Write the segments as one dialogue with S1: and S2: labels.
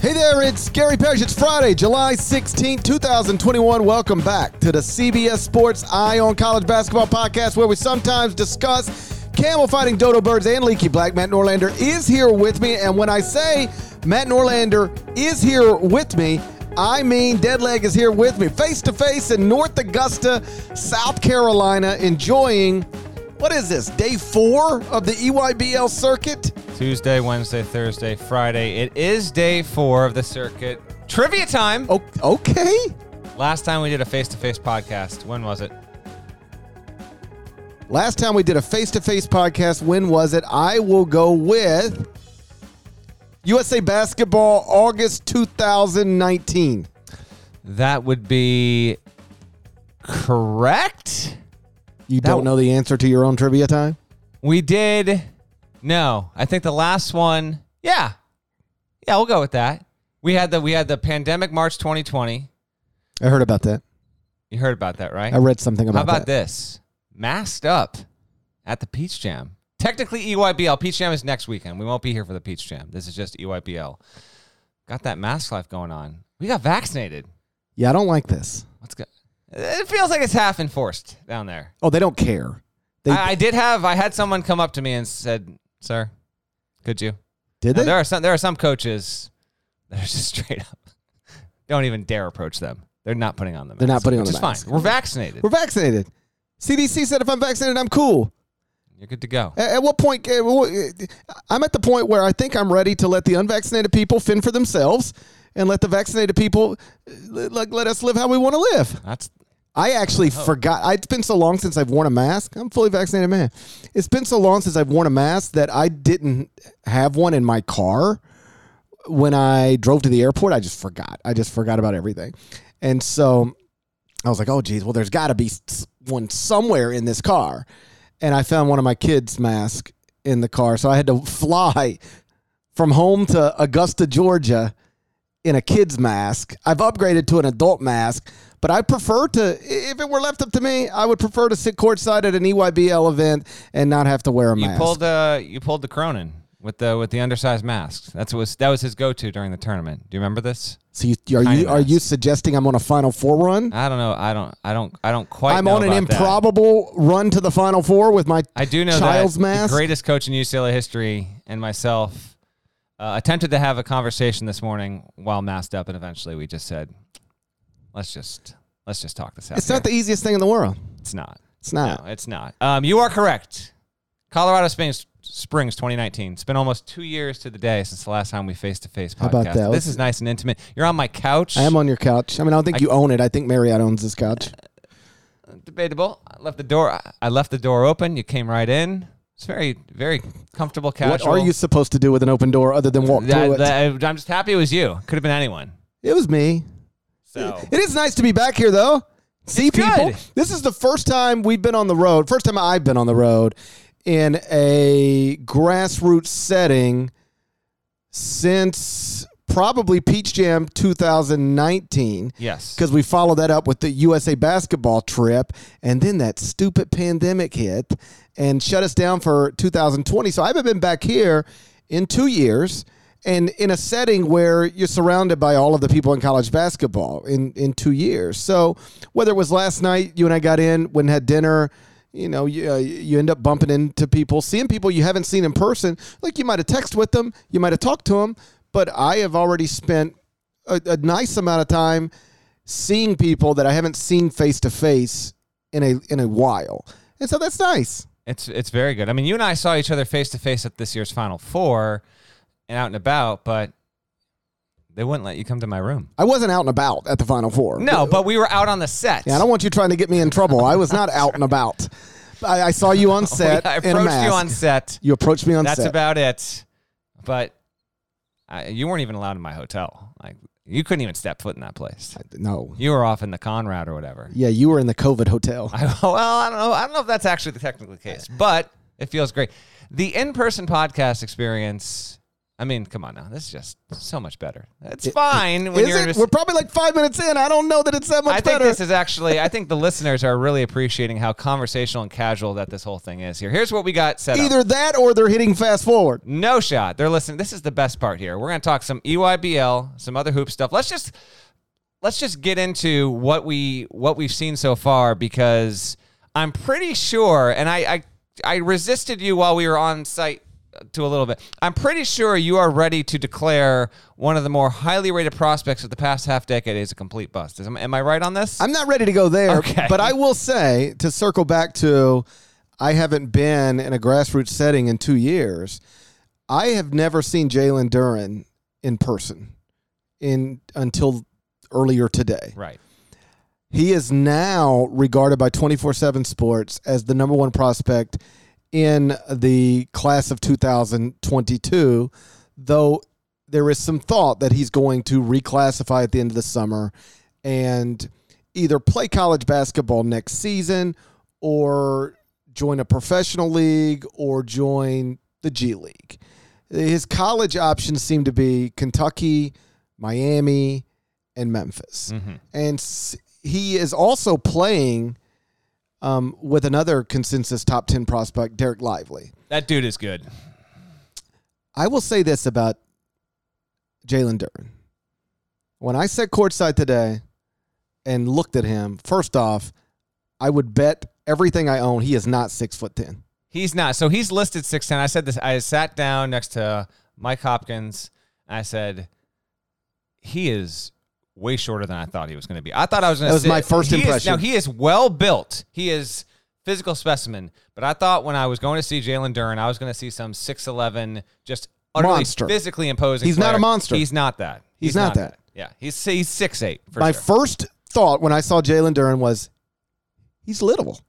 S1: Hey there, it's Gary Parrish. It's Friday, July 16, 2021. Welcome back to the CBS Sports Eye on College Basketball podcast, where we sometimes discuss camel fighting dodo birds and leaky black. Matt Norlander is here with me. And when I say Matt Norlander is here with me, I mean Deadleg is here with me, face to face in North Augusta, South Carolina, enjoying what is this, day four of the EYBL circuit?
S2: Tuesday, Wednesday, Thursday, Friday. It is day four of the circuit. Trivia time.
S1: O- okay.
S2: Last time we did a face to face podcast. When was it?
S1: Last time we did a face to face podcast, when was it? I will go with USA Basketball, August 2019.
S2: That would be correct.
S1: You
S2: That-
S1: don't know the answer to your own trivia time?
S2: We did. No, I think the last one. Yeah, yeah, we'll go with that. We had the we had the pandemic March 2020.
S1: I heard about that.
S2: You heard about that, right?
S1: I read something about
S2: How about
S1: that.
S2: this? Masked up at the Peach Jam. Technically EYBL. Peach Jam is next weekend. We won't be here for the Peach Jam. This is just EYBL. Got that mask life going on. We got vaccinated.
S1: Yeah, I don't like this.
S2: Let's go. It feels like it's half enforced down there.
S1: Oh, they don't care. They
S2: I, I did have. I had someone come up to me and said, "Sir, could you?"
S1: did
S2: Now,
S1: they?
S2: there are some. There are some coaches that are just straight up don't even dare approach them. They're not putting on the mask.
S1: They're not putting on
S2: which
S1: the
S2: is
S1: mask.
S2: fine. We're vaccinated.
S1: We're vaccinated. CDC said if I'm vaccinated, I'm cool.
S2: You're good to go.
S1: At, at what point? uh, uh, I'm at the point where I think I'm ready to let the unvaccinated people fend for themselves and let the vaccinated people like let, us live how we want to live.
S2: That's
S1: I actually oh. forgot. It's been so long since I've worn a mask. I'm a fully vaccinated man. It's been so long since I've worn a mask that I didn't have one in my car when I drove to the airport. I just forgot. I just forgot about everything. And so I was like, oh, geez, well, there's got to be one somewhere in this car. And I found one of my kids' mask in the car. So I had to fly from home to Augusta, Georgia in a kid's mask. I've upgraded to an adult mask, but I prefer to, if it were left up to me, I would prefer to sit courtside at an EYBL event and not have to wear a
S2: you
S1: mask.
S2: pulled uh you pulled the Cronin with the with the undersized masks. That's what was that was his go to during the tournament. Do you remember this?
S1: so you, are
S2: tiny
S1: you are you suggesting I'm on a Final Four run?
S2: I don't know. I don't. I don't. I don't quite.
S1: I'm on an
S2: about that.
S1: improbable run to the Final Four with my
S2: I do know
S1: child's
S2: that
S1: mask.
S2: the greatest coach in UCLA history and myself uh, attempted to have a conversation this morning while masked up, and eventually we just said, "Let's just let's just talk this out."
S1: It's not the easiest thing in the world.
S2: It's not.
S1: It's not.
S2: No, it's not. Um, you are correct. Colorado Springs, Springs 2019. It's been almost two years to the day since the last time we face to face podcast.
S1: How about that?
S2: This is nice and intimate. You're on my couch.
S1: I am on your couch. I mean, I don't think you own it. I think Marriott owns this couch.
S2: debatable. I left the door. I left the door open. You came right in. It's very, very comfortable. Casual.
S1: What are you supposed to do with an open door other than walk
S2: That-
S1: through it?
S2: that- I'm just happy it was you. Could have been anyone.
S1: It was me.
S2: So
S1: It is nice to be back here, though. See
S2: It's
S1: people.
S2: good.
S1: This is the first time we've been on the road. First time I've been on the road in a grassroots setting since probably Peach Jam 2019
S2: yes,
S1: because we followed that up with the USA basketball trip, and then that stupid pandemic hit and shut us down for 2020. So I haven't been back here in two years, and in a setting where you're surrounded by all of the people in college basketball in in two years. So whether it was last night, you and I got in, went and had dinner. You know, you, uh, you end up bumping into people, seeing people you haven't seen in person. Like you might have texted with them, you might have talked to them, but I have already spent a, a nice amount of time seeing people that I haven't seen face to face in a in a while, and so that's nice.
S2: it's it's very good. I mean, you and I saw each other face to face at this year's Final Four, and out and about, but they wouldn't let you come to my room.
S1: I wasn't out and about at the Final Four.
S2: No, but we were out on the set.
S1: Yeah, I don't want you trying to get me in trouble. I was not out and about. I, I saw you on set
S2: I
S1: in a
S2: approached you on set.
S1: You approached me on
S2: That's
S1: set.
S2: That's about it. But I, you weren't even allowed in my hotel. Like you couldn't even step foot in that place.
S1: no.
S2: You were off in the Conrad or whatever.
S1: Yeah, you were in the COVID hotel.
S2: I, well, I don't know. I don't know if that's actually the technical case, but it feels great. The in-person podcast experience. I mean, come on now. This is just so much better. It's fine when
S1: Is
S2: you're.
S1: it?
S2: just-
S1: We're probably like five minutes in. I don't know that it's that much
S2: I think
S1: better.
S2: this is actually. I think the listeners are really appreciating how conversational and casual that this whole thing is here. Here's what we got set up.
S1: Either that or they're hitting fast forward.
S2: No shot. They're listening. This is the best part here. We're going to talk some EYBL, some other hoop stuff. Let's just let's just get into what we what we've seen so far because I'm pretty sure, and I I, I resisted you while we were on site to a little bit. I'm pretty sure you are ready to declare one of the more highly rated prospects of the past half decade is a complete bust. Is, am, am I right on this?
S1: I'm not ready to go there,
S2: Okay.
S1: but I will say to circle back to I haven't been in a grassroots setting in two years. I have never seen Jalen Duren in person in until earlier today.
S2: right.
S1: He is now regarded by 24 7 Sports as the number one prospect in the class of 2022, though there is some thought that he's going to reclassify at the end of the summer and either play college basketball next season or join a professional league or join the G League. His college options seem to be Kentucky, Miami, and Memphis
S2: hmm
S1: and he is also playing um, with another consensus top 10 prospect, Dereck Lively.
S2: That dude is good.
S1: I will say this about Jalen Duren. When I sat courtside today and looked at him, first off, I would bet everything I own he is not six foot ten.
S2: He's not. So he's listed 6'10. I said this. I sat down next to Mike Hopkins. And I said, he is way shorter than I thought he was going to be. I thought I was going to.
S1: That was my first
S2: he is-
S1: impression.
S2: now, he is well built. He is physical specimen. But I thought when I was going to see Jalen Duren, I was going to see some 6'11, just utterly
S1: Monster.
S2: physically imposing.
S1: He's not a monster.
S2: He's not that.
S1: He's not that.
S2: Yeah. He's, he's 6'8 for
S1: My
S2: sure.
S1: first thought when I saw Jalen Duren was, he's little.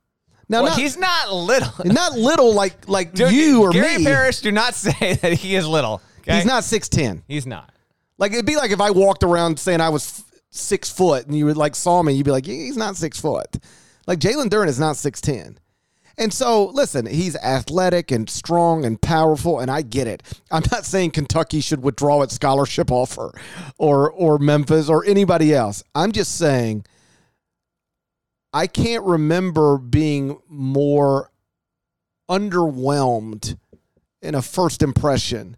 S1: Now,
S2: well,
S1: not,
S2: he's not little.
S1: not little like like
S2: Dude,
S1: you or
S2: Gary
S1: me.
S2: Parrish, do not say that he is little. okay?
S1: He's not six ten.
S2: He's not.
S1: Like it'd be like if I walked around saying I was six foot and you would like saw me, you'd be like, he's not six foot. Like Jalen Duren is not six ten. And so, listen, he's athletic and strong and powerful, and I get it. I'm not saying Kentucky should withdraw its scholarship offer, or or Memphis or anybody else. I'm just saying I can't remember being more underwhelmed in a first impression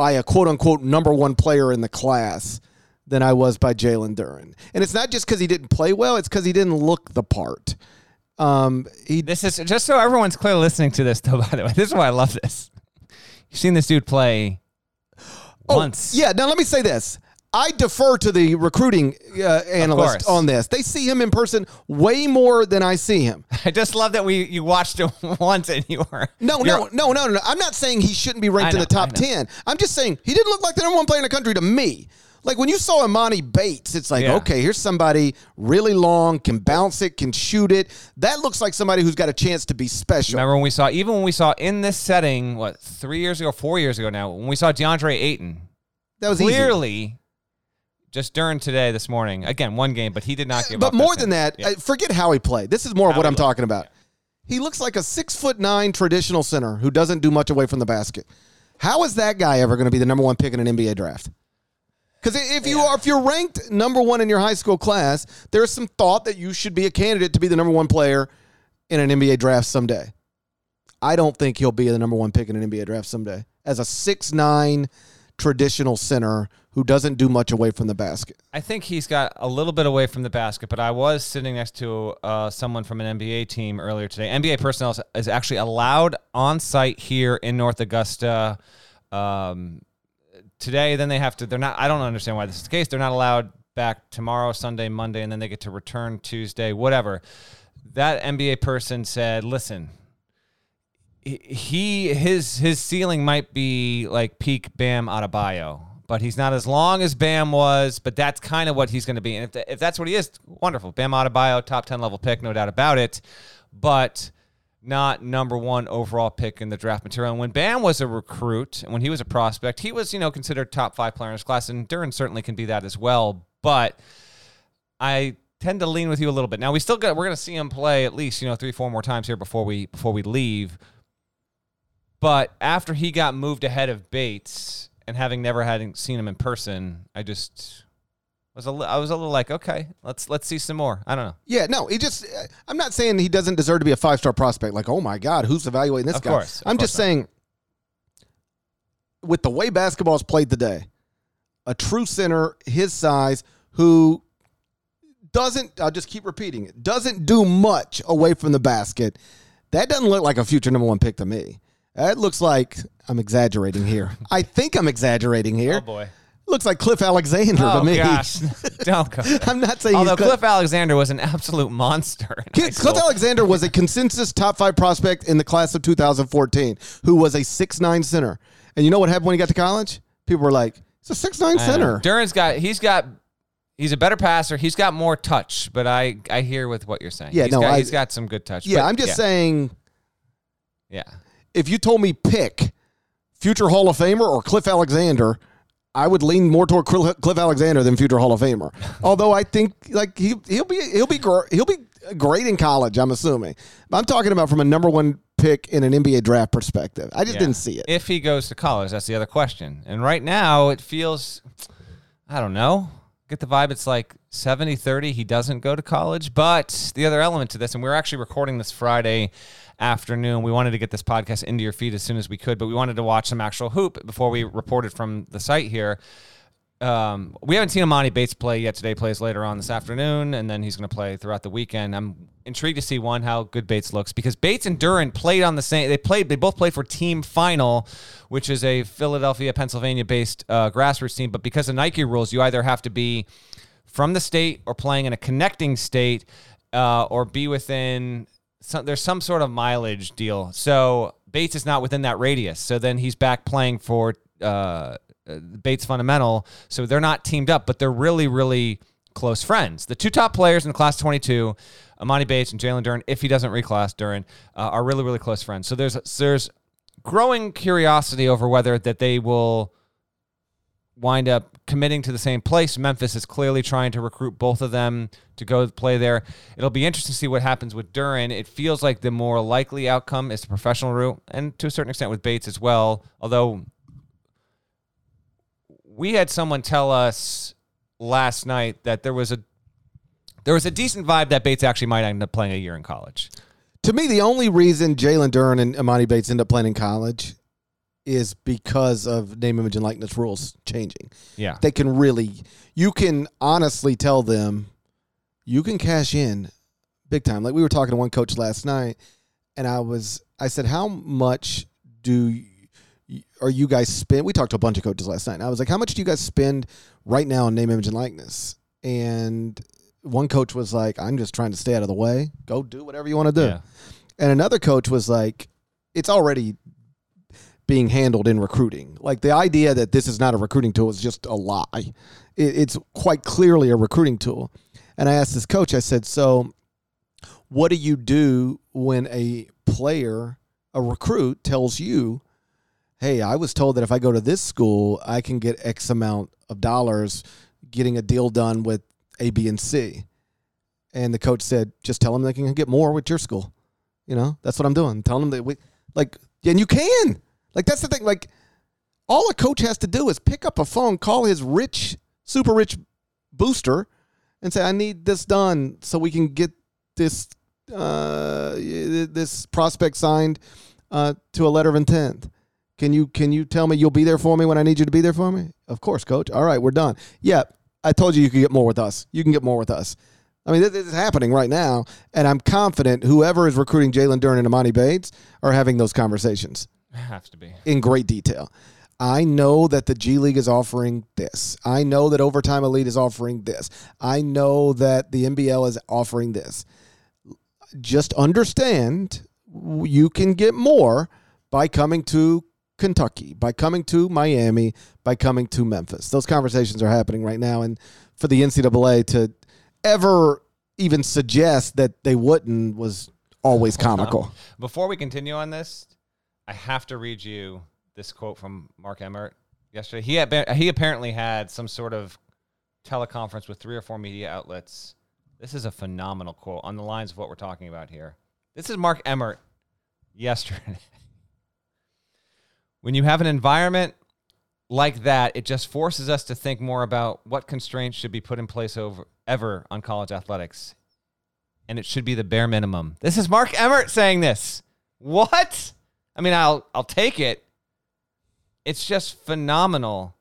S1: by a quote unquote number one player in the class than I was by Jalen Duren. And it's not just because he didn't play well, it's because he didn't look the part. Um, he
S2: This is just so everyone's clear listening to this, though, by the way. This is why I love this. You've seen this dude play
S1: Oh,
S2: once.
S1: Yeah, now let me say this. I defer to the recruiting uh, analyst on this. They see him in person way more than I see him.
S2: I just love that we you watched him once and you were
S1: No, no, no, no, no. I'm not saying he shouldn't be ranked
S2: I
S1: in the top 10. I'm just saying he didn't look like the number one player in the country to me. Like when you saw Emoni Bates, it's like,
S2: Yeah.
S1: okay, here's somebody really long, can bounce it, can shoot it. That looks like somebody who's got a chance to be special.
S2: Remember when we saw even when we saw in this setting what three years ago, four years ago now, when we saw DeAndre Ayton
S1: that was easy.
S2: Just during today this morning again one game, but he did not give
S1: But
S2: up.
S1: more
S2: that
S1: than that,
S2: Yeah.
S1: uh, forget how he played. This is more of
S2: How
S1: what I'm
S2: looked,
S1: talking about. He looks like a six foot nine traditional center who doesn't do much away from the basket. How is that guy ever going to be the number one pick in an NBA draft? Because if you are, if you're ranked number one in your high school class, there's some thought that you should be a candidate to be the number one player in an NBA draft someday. I don't think he'll be the number one pick in an NBA draft someday as a six nine traditional center who doesn't do much away from the basket.
S2: I think he's got a little bit away from the basket, but I was sitting next to uh, someone from an NBA team earlier today. NBA personnel is- actually allowed on site here in North Augusta um, today. Then they have to. They're not. I don't understand why this is the case. They're not allowed back tomorrow, Sunday, Monday, and then they get to return Tuesday. Whatever. That NBA person said, "Listen." He his his ceiling might be like peak Bam Adebayo, but he's not as long as Bam was. But that's kind of what he's going to be. And if, if that's what he is, wonderful. Bam Adebayo, top ten level pick, no doubt about it. But not number one overall pick in the draft material. And when Bam was a recruit and when he was a prospect, he was, you know, considered top five player in his class. And Duren certainly can be that as well. But I tend to lean with you a little bit. Now we still got we're gonna see him play at least, you know, three, four more times here before we before we leave. But after he got moved ahead of Bates and having never had seen him in person, I just was a li- I was a little like, okay, let's let's see some more. I don't know.
S1: Yeah, no, he just. I'm not saying he doesn't deserve to be a five star prospect. Like, oh my God, who's evaluating this
S2: Of
S1: guy?
S2: course, of
S1: I'm
S2: course
S1: just
S2: not.
S1: saying, with the way basketball is played today, a true center his size who doesn't. I'll just keep repeating it. Doesn't do much away from the basket. That doesn't look like a future number one pick to me. That looks like I'm exaggerating here. I think I'm exaggerating here.
S2: Oh boy.
S1: Looks like Cliff Alexander
S2: Oh
S1: to me.
S2: gosh. Don't go. there.
S1: I'm not saying
S2: Although
S1: he's
S2: Cliff Alexander was an absolute monster. in high
S1: Cliff
S2: school.
S1: Alexander was a consensus top five prospect in the class of 2014, who was a six nine center. And you know what happened when he got to college? People were like, "It's a six nine
S2: I know.
S1: center."
S2: Duren's got he's got he's a better passer. He's got more touch, but I I hear with what you're saying.
S1: Yeah,
S2: He's
S1: no,
S2: got,
S1: I-
S2: he's got some good touch.
S1: Yeah,
S2: but
S1: I'm just
S2: yeah,
S1: saying,
S2: Yeah.
S1: If you told me pick future Hall of Famer or Cliff Alexander, I would lean more toward Cliff Alexander than future Hall of Famer. Although I think like he he'll be he'll be he'll be great in college. I'm assuming. I'm talking about from a number one pick in an NBA draft perspective. I just
S2: Yeah.
S1: didn't see it.
S2: If he goes to college, that's the other question. And right now, it feels, I don't know, get the vibe it's like 70 30. He doesn't go to college. But the other element to this, and we're actually recording this Friday afternoon. We wanted to get this podcast into your feed as soon as we could, but we wanted to watch some actual hoop before we reported from the site here. Um, we haven't seen Emoni Bates play yet. Today plays later on this afternoon, and then he's going to play throughout the weekend. I'm intrigued to see one how good Bates looks because Bates and Duren played on the same. They played. They both played for Team Final, which is a Philadelphia, Pennsylvania-based uh, grassroots team. But because of Nike rules, you either have to be from the state or playing in a connecting state, uh, or be within. Some, there's some sort of mileage deal. So Bates is not within that radius. So then he's back playing for uh, uh, Bates Fundamental. So they're not teamed up, but they're really, really close friends. The two top players in class 22, Emoni Bates and Jalen Duren, if he doesn't reclass Duren, uh, are really, really close friends. So there's there's growing curiosity over whether that they will wind up committing to the same place. Memphis is clearly trying to recruit both of them to go play there. It'll be interesting to see what happens with Duren. It feels like the more likely outcome is the professional route, and to a certain extent with Bates as well. Although we had someone tell us last night that there was a there was a decent vibe that Bates actually might end up playing a year in college.
S1: To me, the only reason Jalen Duren and Emoni Bates end up playing in college is because of name, image, and likeness rules changing.
S2: Yeah.
S1: They can really, you can honestly tell them, you can cash in big time. Like we were talking to one coach last night, and I was, I said, how much do you, are you guys spend? We talked to a bunch of coaches last night, and I was like, how much do you guys spend right now on name, image, and likeness? And one coach was like, I'm just trying to stay out of the way. Go do whatever you want to do.
S2: Yeah.
S1: And another coach was like, it's already being handled in recruiting. Like the idea that this is not a recruiting tool is just a lie. It, it's quite clearly a recruiting tool. And I asked this coach, I said, so what do you do when a player, a recruit, tells you, hey, I was told that if I go to this school, I can get X amount of dollars getting a deal done with A, B, and C. And the coach said, just tell them they can get more with your school. You know, that's what I'm doing. Tell them that we, like, and you can. Like, that's the thing. Like, all a coach has to do is pick up a phone, call his rich, super rich booster, and say, I need this done so we can get this uh, this prospect signed uh, to a letter of intent. Can you can you tell me you'll be there for me when I need you to be there for me? Of course, coach. All right, we're done. Yeah, I told you you could get more with us. You can get more with us. I mean, this, is happening right now, and I'm confident whoever is recruiting Jalen Duren and Emoni Bates are having those conversations
S2: Has to be.
S1: in great detail. I know that the G League is offering this. I know that Overtime Elite is offering this. I know that the NBL is offering this. Just understand you can get more by coming to Kentucky, by coming to Miami, by coming to Memphis. Those conversations are happening right now. And for the NCAA to ever even suggest that they wouldn't was always comical.
S2: Before we continue on this, I have to read you this quote from Mark Emmert yesterday. He had, he apparently had some sort of teleconference with three or four media outlets. This is a phenomenal quote on the lines of what we're talking about here. This is Mark Emmert yesterday. when you have an environment like that, it just forces us to think more about what constraints should be put in place over ever on college athletics. And it should be the bare minimum. This is Mark Emmert saying this. What? I mean, I'll I'll take it. It's just phenomenal.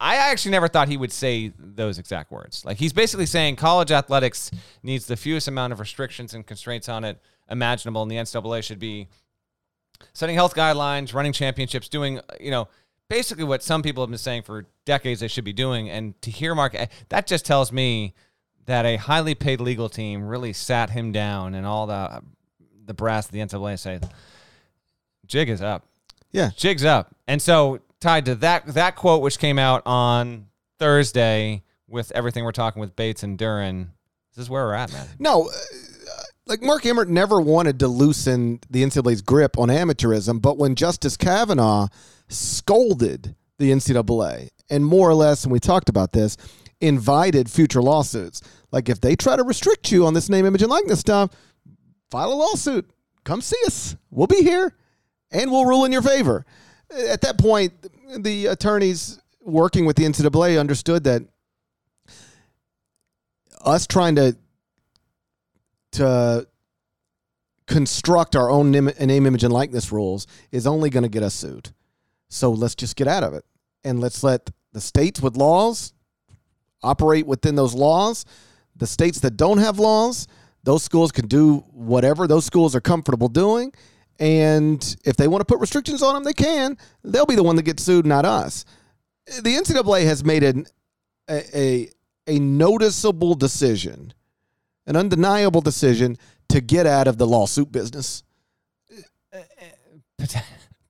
S2: I actually never thought he would say those exact words. Like he's basically saying college athletics needs the fewest amount of restrictions and constraints on it imaginable, and the NCAA should be setting health guidelines, running championships, doing you know basically what some people have been saying for decades they should be doing. And to hear Mark, eh, that just tells me that a highly paid legal team really sat him down and all the the brass of the NCAA say, "Jig is up."
S1: Yeah,
S2: jig's up. And so tied to that that quote, which came out on Thursday with everything we're talking with Bates and Duren, this is where we're at, man.
S1: No. Uh, like Mark Emmert never wanted to loosen the NCAA's grip on amateurism, but when Justice Kavanaugh scolded the NCAA and more or less, and we talked about this, invited future lawsuits. Like if they try to restrict you on this name, image, and likeness stuff, file a lawsuit. Come see us. We'll be here and we'll rule in your favor. At that point, the attorneys working with the NCAA understood that us trying to to construct our own name, name image, and likeness rules is only going to get us sued. So let's just get out of it and let's let the states with laws operate within those laws. The states that don't have laws, those schools can do whatever those schools are comfortable doing. And if they want to put restrictions on them, they can. They'll be the one that gets sued, not us. The NCAA has made an, a, a, a noticeable decision, an undeniable decision to get out of the lawsuit business.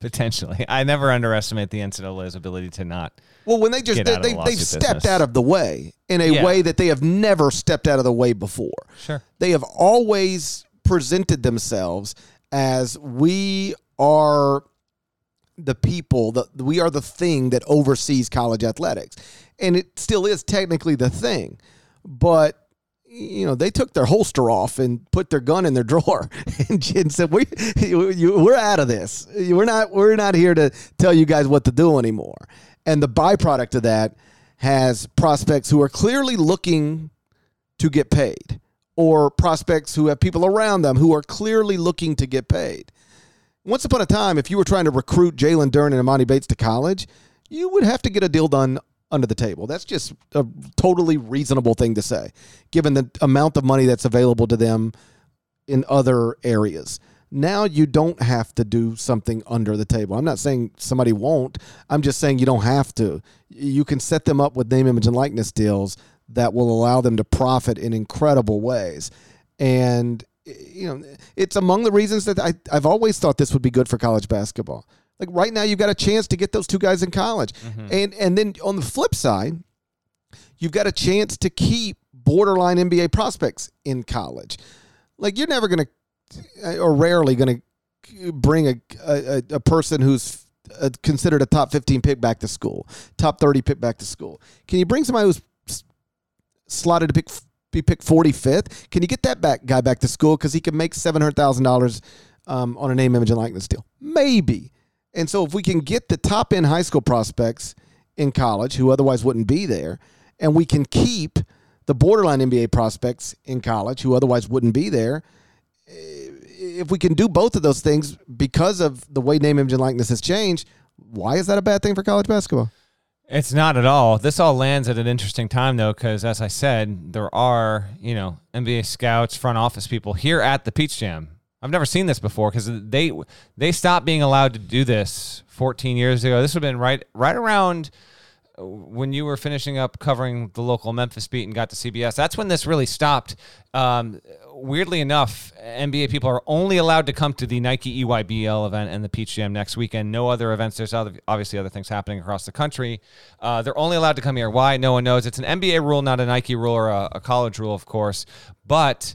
S2: Potentially, I never underestimate the NCAA's ability to not.
S1: Well, when they just they, they, have stepped business. out of the way in a yeah. way that they have never stepped out of the way before.
S2: Sure,
S1: they have always presented themselves as we are the people that we are the thing that oversees college athletics, and it still is technically the thing, but you know, they took their holster off and put their gun in their drawer and, said, "We, we're out of this. We're not, we're not here to tell you guys what to do anymore." And the byproduct of that has prospects who are clearly looking to get paid, or prospects who have people around them who are clearly looking to get paid. Once upon a time, if you were trying to recruit Jalen Duren and Emoni Bates to college, you would have to get a deal done under the table. That's just a totally reasonable thing to say, given the amount of money that's available to them in other areas. Now you don't have to do something under the table. I'm not saying somebody won't. I'm just saying you don't have to. You can set them up with name, image, and likeness deals that will allow them to profit in incredible ways. And you know, it's among the reasons that I, I've always thought this would be good for college basketball. Like right now, you've got a chance to get those two guys in college, mm-hmm. and and then on the flip side, you've got a chance to keep borderline NBA prospects in college. Like you're never going to, or rarely going to, bring a, a a person who's uh, considered a top 15 pick back to school, top 30 pick back to school. Can you bring somebody who's slotted to pick be picked 45th? Can you get that back guy back to school because he can make seven hundred thousand um, dollars on a name, image, and likeness deal? Maybe. And so if we can get the top end high school prospects in college who otherwise wouldn't be there, and we can keep the borderline NBA prospects in college who otherwise wouldn't be there, eh, if we can do both of those things because of the way name, image, and likeness has changed, why is that a bad thing for college basketball?
S2: It's not at all. This all lands at an interesting time, though, because as I said, there are, you know, NBA scouts, front office people here at the Peach Jam I've never seen this before because they they stopped being allowed to do this 14 years ago. This would have been right right around when you were finishing up covering the local Memphis beat and got to CBS. That's when this really stopped. Um, weirdly enough, NBA people are only allowed to come to the Nike EYBL event and the Peach Jam next weekend. No other events. There's other, obviously other things happening across the country. Uh, they're only allowed to come here. Why? No one knows. It's an NBA rule, not a Nike rule or a, a college rule, of course. But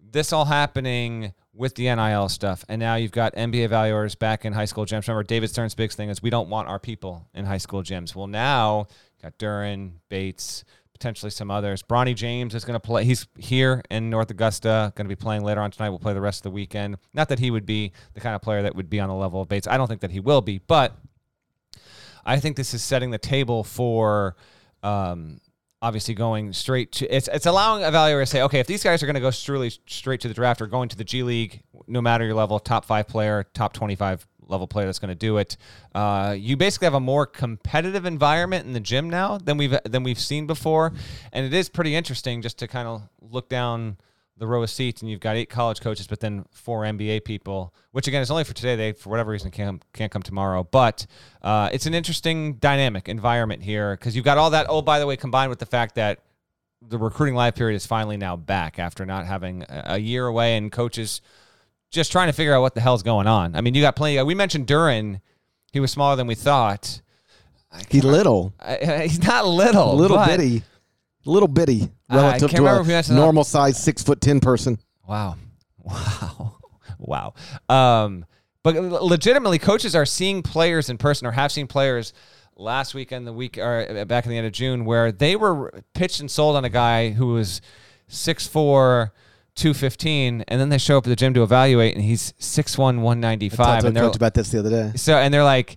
S2: this all happening with the NIL stuff, and now you've got NBA evaluators back in high school gyms. Remember, David Stern's big thing is we don't want our people in high school gyms. Well, now got Duren, Bates, potentially some others. Bronny James is going to play. He's here in North Augusta, going to be playing later on tonight. We'll play the rest of the weekend. Not that he would be the kind of player that would be on the level of Bates. I don't think that he will be, but I think this is setting the table for. Um, obviously going straight to it's it's allowing evaluators to say, okay, if these guys are going to go strictly straight to the draft or going to the G League, no matter your level, top five player, top twenty five level player that's going to do it, uh, you basically have a more competitive environment in the gym now than we've than we've seen before, and it is pretty interesting just to kind of look down the row of seats and you've got eight college coaches, but then four NBA people, which again is only for today. They, for whatever reason, can't, can't come tomorrow. But uh, it's an interesting dynamic environment here because you've got all that. Oh, by the way, combined with the fact that the recruiting live period is finally now back after not having a year away and coaches just trying to figure out what the hell's going on. I mean, you got plenty. We mentioned Duren. He was smaller than we thought.
S1: He's little.
S2: I, he's not little.
S1: Little bitty little bitty relative to a normal size six foot ten person.
S2: Wow, wow, wow. Um, but legitimately, coaches are seeing players in person or have seen players last weekend, the week or uh, back in the end of June, where they were pitched and sold on a guy who was six four. 215 and then they show up at the gym to evaluate and he's 6'1 195
S1: and they're about this the other day
S2: so and they're like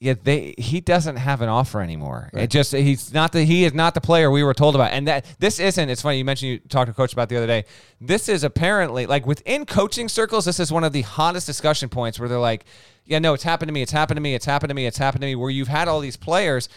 S2: yeah, they he doesn't have an offer anymore. Right. It just he's not the he is not the player we were told about. And that this isn't. It's funny you mentioned you talked to coach about the other day. This is apparently like within coaching circles. This is one of the hottest discussion points where they're like, yeah, no, it's happened to me. It's happened to me. It's happened to me. It's happened to me. Where you've had all these players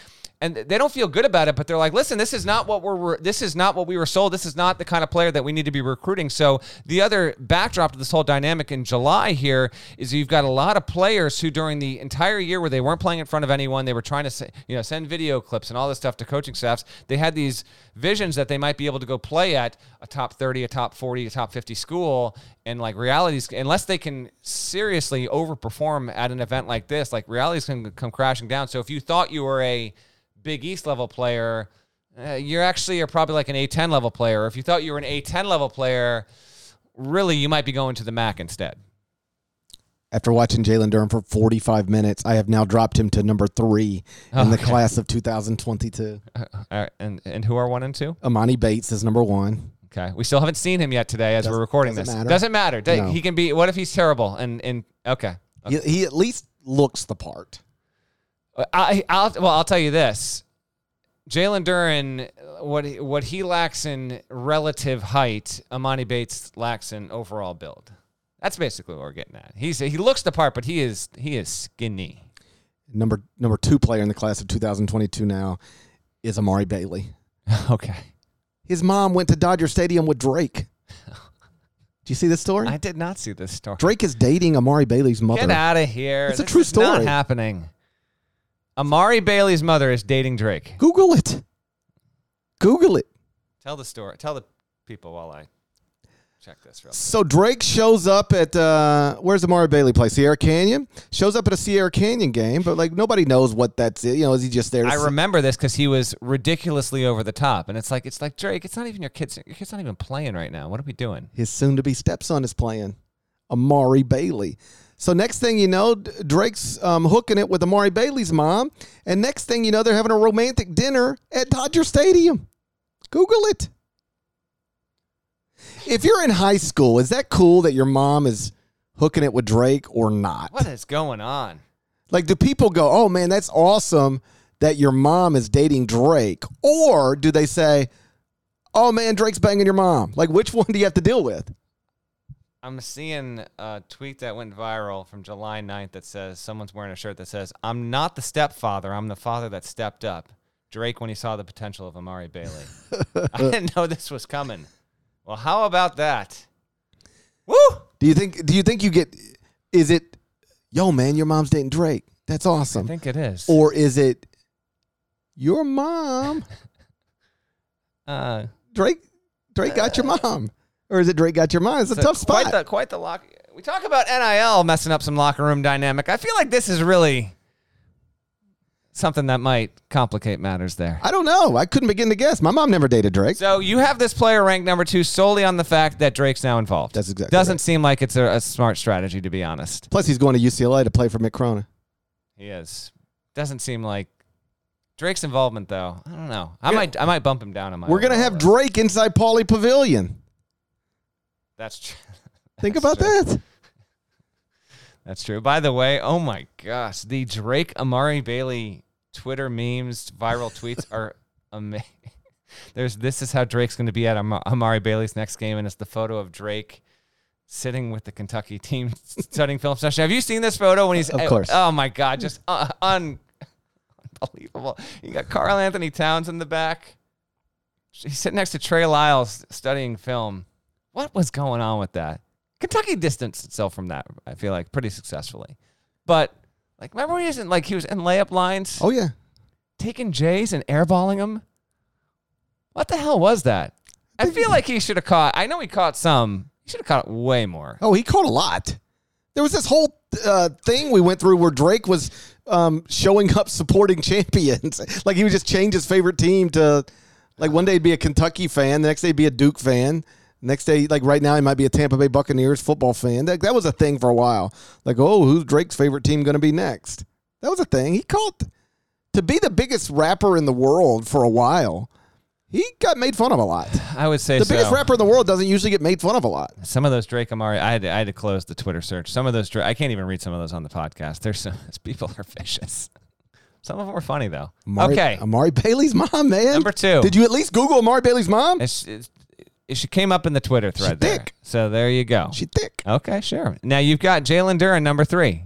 S2: and they don't feel good about it, but they're like, listen, this is not what we're this is not what we were sold. This is not the kind of player that we need to be recruiting. So the other backdrop to this whole dynamic in July here is you've got a lot of players who during the entire year where they weren't playing in front of anyone, they were trying to you know send video clips and all this stuff to coaching staffs. They had these visions that they might be able to go play at a top 30, a top 40, a top 50 school and like realities unless they can seriously overperform at an event like this, like realities can come crashing down. So if you thought you were a Big East level player, uh, you're actually you're probably like an A10 level player. If you thought you were an A10 level player, really you might be going to the MAC instead.
S1: After watching Jalen Duren for 45 minutes, I have now dropped him to number three in okay. the class of 2022. Uh,
S2: and and who are one and two?
S1: Emoni Bates is number one.
S2: Okay, we still haven't seen him yet today as doesn't, we're recording doesn't this. Matter. Doesn't matter. No. He can be. What if he's terrible? And and okay, okay.
S1: He, he at least looks the part.
S2: I, I'll, well, I'll tell you this. Jalen Duren, what he, what he lacks in relative height, Emoni Bates lacks in overall build. That's basically what we're getting at. He's he looks the part, but he is he is skinny.
S1: Number number two player in the class of 2022 now is Amari Bailey.
S2: okay.
S1: His mom went to Dodger Stadium with Drake. Do you see this story?
S2: I did not see this story.
S1: Drake is dating Amari Bailey's mother.
S2: Get out of here!
S1: It's this a true story.
S2: Not happening. Amari Bailey's mother is dating Drake.
S1: Google it. Google it.
S2: Tell the story. Tell the people while I check this. Real
S1: so Drake shows up at uh, where's Amari Bailey play? Sierra Canyon. Shows up at a Sierra Canyon game, but like nobody knows what that's. You know, is he just there?
S2: I see? remember this because he was ridiculously over the top, and it's like it's like Drake. It's not even your kids. Your kid's not even playing right now. What are we doing?
S1: His soon-to-be stepson is playing. Amari Bailey. So next thing you know, Drake's um, hooking it with Amari Bailey's mom, and next thing you know, they're having a romantic dinner at Dodger Stadium. Google it. If you're in high school, is that cool that your mom is hooking it with Drake or not?
S2: What is going on?
S1: Like, do people go, "Oh man, that's awesome that your mom is dating Drake," or do they say, "Oh man, Drake's banging your mom"? Like, which one do you have to deal with?
S2: I'm seeing a tweet that went viral from July 9th that says someone's wearing a shirt that says, I'm not the stepfather, I'm the father that stepped up. Drake when he saw the potential of Amari Bailey. I didn't know this was coming. Well, how about that? Woo!
S1: Do you think do you think you get is it yo man, your mom's dating Drake? That's awesome. I
S2: think it is.
S1: Or is it your mom?
S2: uh
S1: Drake Drake got your mom or is it Drake got your mind? It's a tough spot.
S2: Quite the, quite the lock. We talk about NIL messing up some locker room dynamic. I feel like this is really something that might complicate matters there.
S1: I don't know. I couldn't begin to guess. My mom never dated Drake.
S2: So you have this player ranked number two solely on the fact that Drake's now involved.
S1: That's exactly
S2: Doesn't
S1: right.
S2: seem like it's a, a smart strategy, to be honest.
S1: Plus, he's going to UCLA to play for Mick Cronin.
S2: He is. Doesn't seem like Drake's involvement, though. I don't know. I might, I might bump him down on my.
S1: We're gonna have
S2: list.
S1: Drake inside Pauley Pavilion.
S2: That's true.
S1: Think
S2: That's
S1: about
S2: true.
S1: that.
S2: That's true. By the way, oh my gosh, the Drake Amari Bailey Twitter memes, viral tweets are amazing. There's this is how Drake's going to be at Am- Amari Bailey's next game, and it's the photo of Drake sitting with the Kentucky team studying film session. Have you seen this photo when he's?
S1: Of course.
S2: Oh my god, just uh, un- unbelievable. You got Karl-Anthony Towns in the back. He's sitting next to Trey Lyles studying film. What was going on with that? Kentucky distanced itself from that. I feel like pretty successfully, but like remember when he was in like he was in layup lines,
S1: Oh yeah.
S2: taking Jays and airballing them. What the hell was that? I feel like he should have caught. I know he caught some. He should have caught way more.
S1: Oh, he caught a lot. There was this whole uh, thing we went through where Drake was um, showing up supporting champions. like he would just change his favorite team to, like one day he'd be a Kentucky fan, the next day he'd be a Duke fan. Next day, like right now, he might be a Tampa Bay Buccaneers football fan. That, that was a thing for a while. Like, oh, who's Drake's favorite team going to be next? That was a thing. He caught to be the biggest rapper in the world for a while. He got made fun of a lot.
S2: I would say
S1: The
S2: so.
S1: biggest rapper in the world doesn't usually get made fun of a lot.
S2: Some of those Drake Amari, I had, to, I had to close the Twitter search. Some of those, Dra- I can't even read some of those on the podcast. There's some people are vicious. Some of them were funny though.
S1: Amari,
S2: okay,
S1: Amari Bailey's mom, man.
S2: Number two.
S1: Did you at least Google Amari Bailey's mom?
S2: it's, it's, it, she came up in the Twitter thread there.
S1: thick.
S2: So there you go.
S1: She thick.
S2: Okay, sure. Now you've got Jalen Duren number three.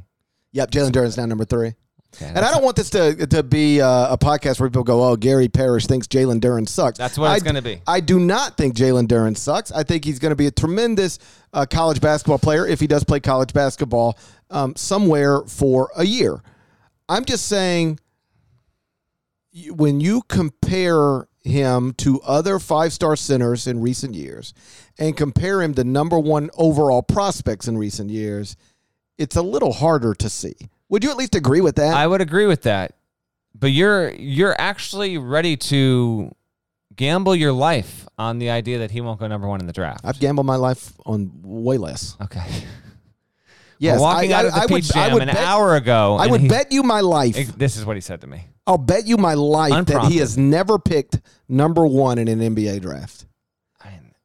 S1: Yep, Jalen Duren's now number three.
S2: Okay,
S1: And I don't want this to to be uh, a podcast where people go, "Oh, Gary Parrish thinks Jalen Duren sucks."
S2: That's what it's
S1: I-
S2: gonna be.
S1: I do not think Jalen Duren sucks. I think he's going to be a tremendous uh, college basketball player if he does play college basketball um, somewhere for a year. I'm just saying, you- when you compare him to other five star centers in recent years and compare him to number one overall prospects in recent years, it's a little harder to see. Would you at least agree with that?
S2: I would agree with that. But you're you're actually ready to gamble your life on the idea that he won't go number one in the draft.
S1: I've gambled my life on way less.
S2: okay.
S1: Yes,
S2: We're walking
S1: I,
S2: out of the
S1: I, I
S2: Peach
S1: would, I
S2: Jam
S1: would
S2: an
S1: bet,
S2: hour ago.
S1: I would
S2: he-
S1: bet you my life.
S2: This is what he said to me.
S1: I'll bet you my life that he has never picked number one in an NBA draft,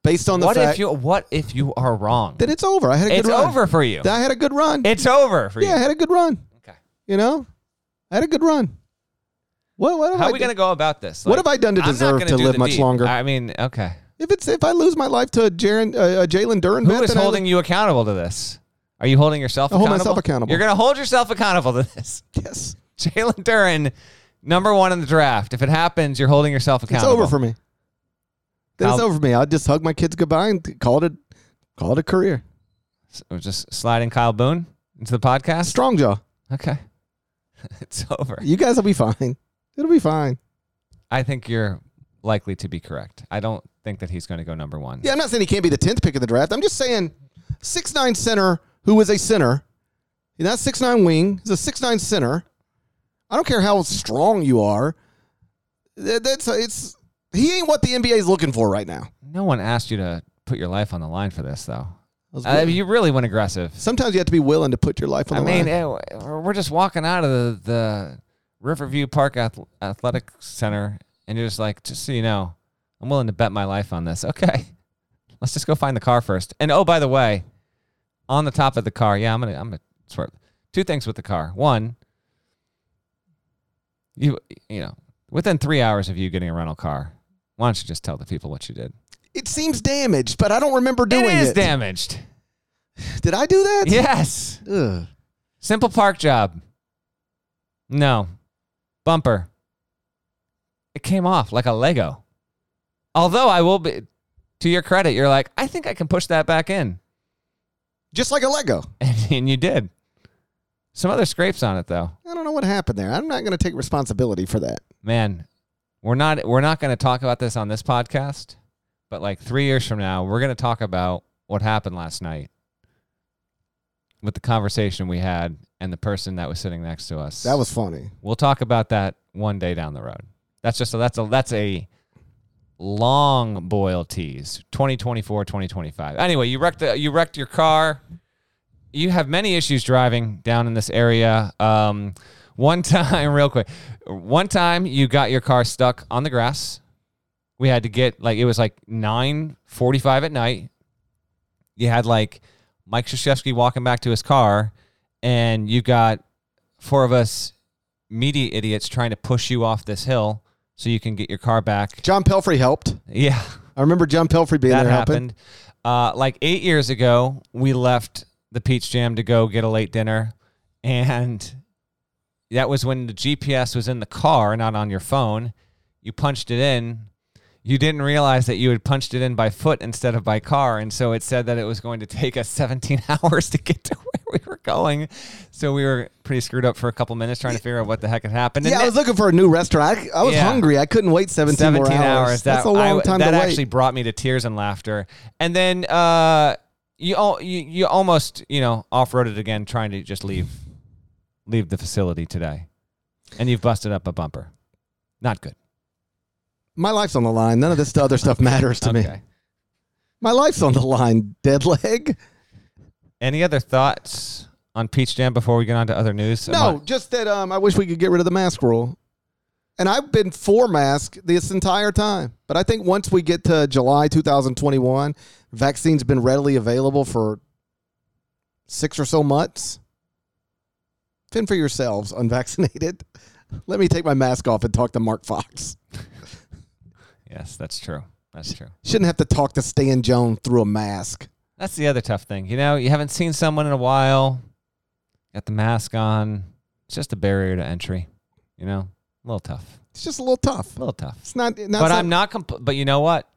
S1: based on the
S2: what
S1: fact
S2: if you what if you are wrong?
S1: that it's over. I had a good run.
S2: It's
S1: run.
S2: over for you.
S1: I had a good run.
S2: It's over for you.
S1: yeah, I had a good run.
S2: Okay.
S1: You know, I had a good run. What, what
S2: How
S1: I
S2: are we going to go about this?
S1: What have I done to deserve
S2: gonna
S1: live much
S2: deed.
S1: longer?
S2: I mean, okay.
S1: if it's if I lose my life to a Jaren, uh, Jalen Duren,
S2: Who is
S1: then
S2: holding you accountable to this? Are you holding yourself
S1: I hold
S2: accountable?
S1: myself accountable.
S2: You're going to hold yourself accountable to this.
S1: yes,
S2: Jalen Duren, number one in the draft. If it happens, you're holding yourself accountable.
S1: it's over for me. Then it's over for me. I'll just hug my kids goodbye and call it a, call it a career.
S2: So oh, just sliding Kyle Boone into the podcast.
S1: Strong jaw.
S2: Okay. it's over.
S1: You guys will be fine. It'll be fine.
S2: I think you're likely to be correct. I don't think that he's going to go number one.
S1: Yeah, I'm not saying he can't be the tenth pick of the draft. I'm just saying six nine center who is a center. He's not six nine wing. He's a six nine center. I don't care how strong you are. That- That's it's he ain't what the NBA is looking for right now.
S2: No one asked you to put your life on the line for this, though.
S1: I
S2: Uh, you really went aggressive.
S1: Sometimes you have to be willing to put your life on the line.
S2: I
S1: the
S2: mean,
S1: line.
S2: eh, we're just walking out of the, the Riverview Park Ath- Athletic Center, and you're just like, just so you know, I'm willing to bet my life on this. Okay, let's just go find the car first. And oh, by the way, on the top of the car, yeah, I'm gonna, I'm gonna swear. Two things with the car. One, you, you know, within three hours of you getting a rental car, why don't you just tell the people what you did?
S1: It seems damaged, but I don't remember doing
S2: it.
S1: it is
S2: damaged.
S1: Did I do that?
S2: Yes.
S1: Ugh.
S2: Simple park job. No. Bumper. It came off like a Lego. Although I will be, to your credit, you're like, I think I can push that back in.
S1: Just like a Lego.
S2: And, and you did. Some other scrapes on it though.
S1: I don't know what happened there. I'm not going to take responsibility for that.
S2: Man, we're not we're not going to talk about this on this podcast, but like 3 years from now, we're going to talk about what happened last night. with the conversation we had and the person that was sitting next to us.
S1: That was funny.
S2: We'll talk about that one day down the road. That's just a, that's a that's a long boil tease. 2024, 2025. Anyway, you wrecked the, you wrecked your car. You have many issues driving down in this area. Um, one time, real quick, one time you got your car stuck on the grass. We had to get like it was like 9:45 at night. You had like Mike Krzyzewski walking back to his car, and you got four of us media idiots trying to push you off this hill so you can get your car back.
S1: John Pelphrey helped.
S2: Yeah,
S1: I remember John Pelphrey being
S2: that
S1: there
S2: happened. Uh, like eight years ago, we left the Peach Jam to go get a late dinner, and that was when the GPS was in the car, not on your phone. You punched it in. You didn't realize that you had punched it in by foot instead of by car, and so it said that it was going to take us 17 hours to get to where we were going. So we were pretty screwed up for a couple minutes trying to figure out what the heck had happened.
S1: Yeah,
S2: And
S1: I was looking for a new restaurant. I, I was
S2: Yeah.
S1: hungry. I couldn't wait 17,
S2: 17
S1: more hours.
S2: hours.
S1: That's a long
S2: I-
S1: time
S2: that
S1: to wait.
S2: actually brought me to tears and laughter. And then uh, you, al- you you almost you know off roaded again, trying to just leave leave the facility today, and you've busted up a bumper. Not good.
S1: My life's on the line. None of this other stuff matters to me. My life's on the line. Dead leg.
S2: Any other thoughts on Peach Jam before we get on to other news?
S1: No, just that um, I wish we could get rid of the mask rule. And I've been for mask this entire time. But I think once we get to July 2021, vaccines been readily available for six or so months. Fend for yourselves, unvaccinated. Let me take my mask off and talk to Mark Fox.
S2: Yes, that's true. That's true.
S1: Shouldn't have to talk to Stan Jones through a mask.
S2: That's the other tough thing. You know, you haven't seen someone in a while. Got the mask on. It's just a barrier to entry. You know, a little tough.
S1: It's just a little tough.
S2: A little tough.
S1: It's not. not
S2: but I'm not. Compl- but you know what?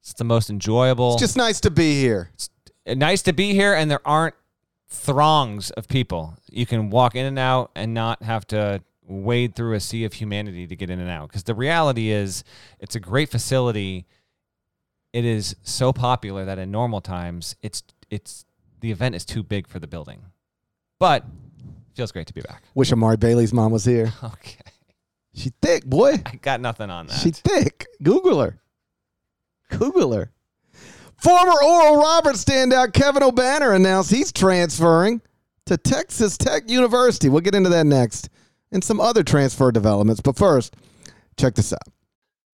S2: It's the most enjoyable.
S1: It's just nice to be here.
S2: nice to be here, and there aren't throngs of people. You can walk in and out and not have to wade through a sea of humanity to get in and out. Because the reality is, it's a great facility. It is so popular that in normal times, it's it's the event is too big for the building. But feels great to be back.
S1: Wish Amari Bailey's mom was here.
S2: Okay,
S1: She thick, boy.
S2: I got nothing on that.
S1: She thick. Google her. Her. Former Oral Roberts standout Kevin Obanor announced he's transferring to Texas Tech University. We'll get into that next and some other transfer developments. But first, check this out.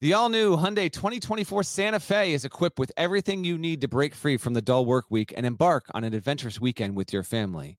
S2: The all new Hyundai 2024 Santa Fe is equipped with everything you need to break free from the dull work week and embark on an adventurous weekend with your family.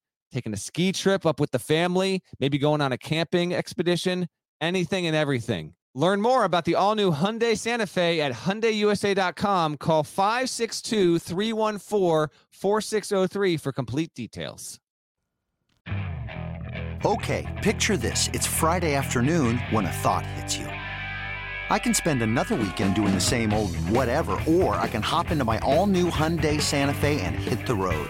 S2: taking a ski trip up with the family, maybe going on a camping expedition, anything and everything. Learn more about the all new Hyundai Santa Fe at HyundaiUSA.com. Call 562 314 4603 for complete details.
S3: Okay, picture this. It's Friday afternoon when a thought hits you. I can spend another weekend doing the same old whatever, or I can hop into my all new Hyundai Santa Fe and hit the road.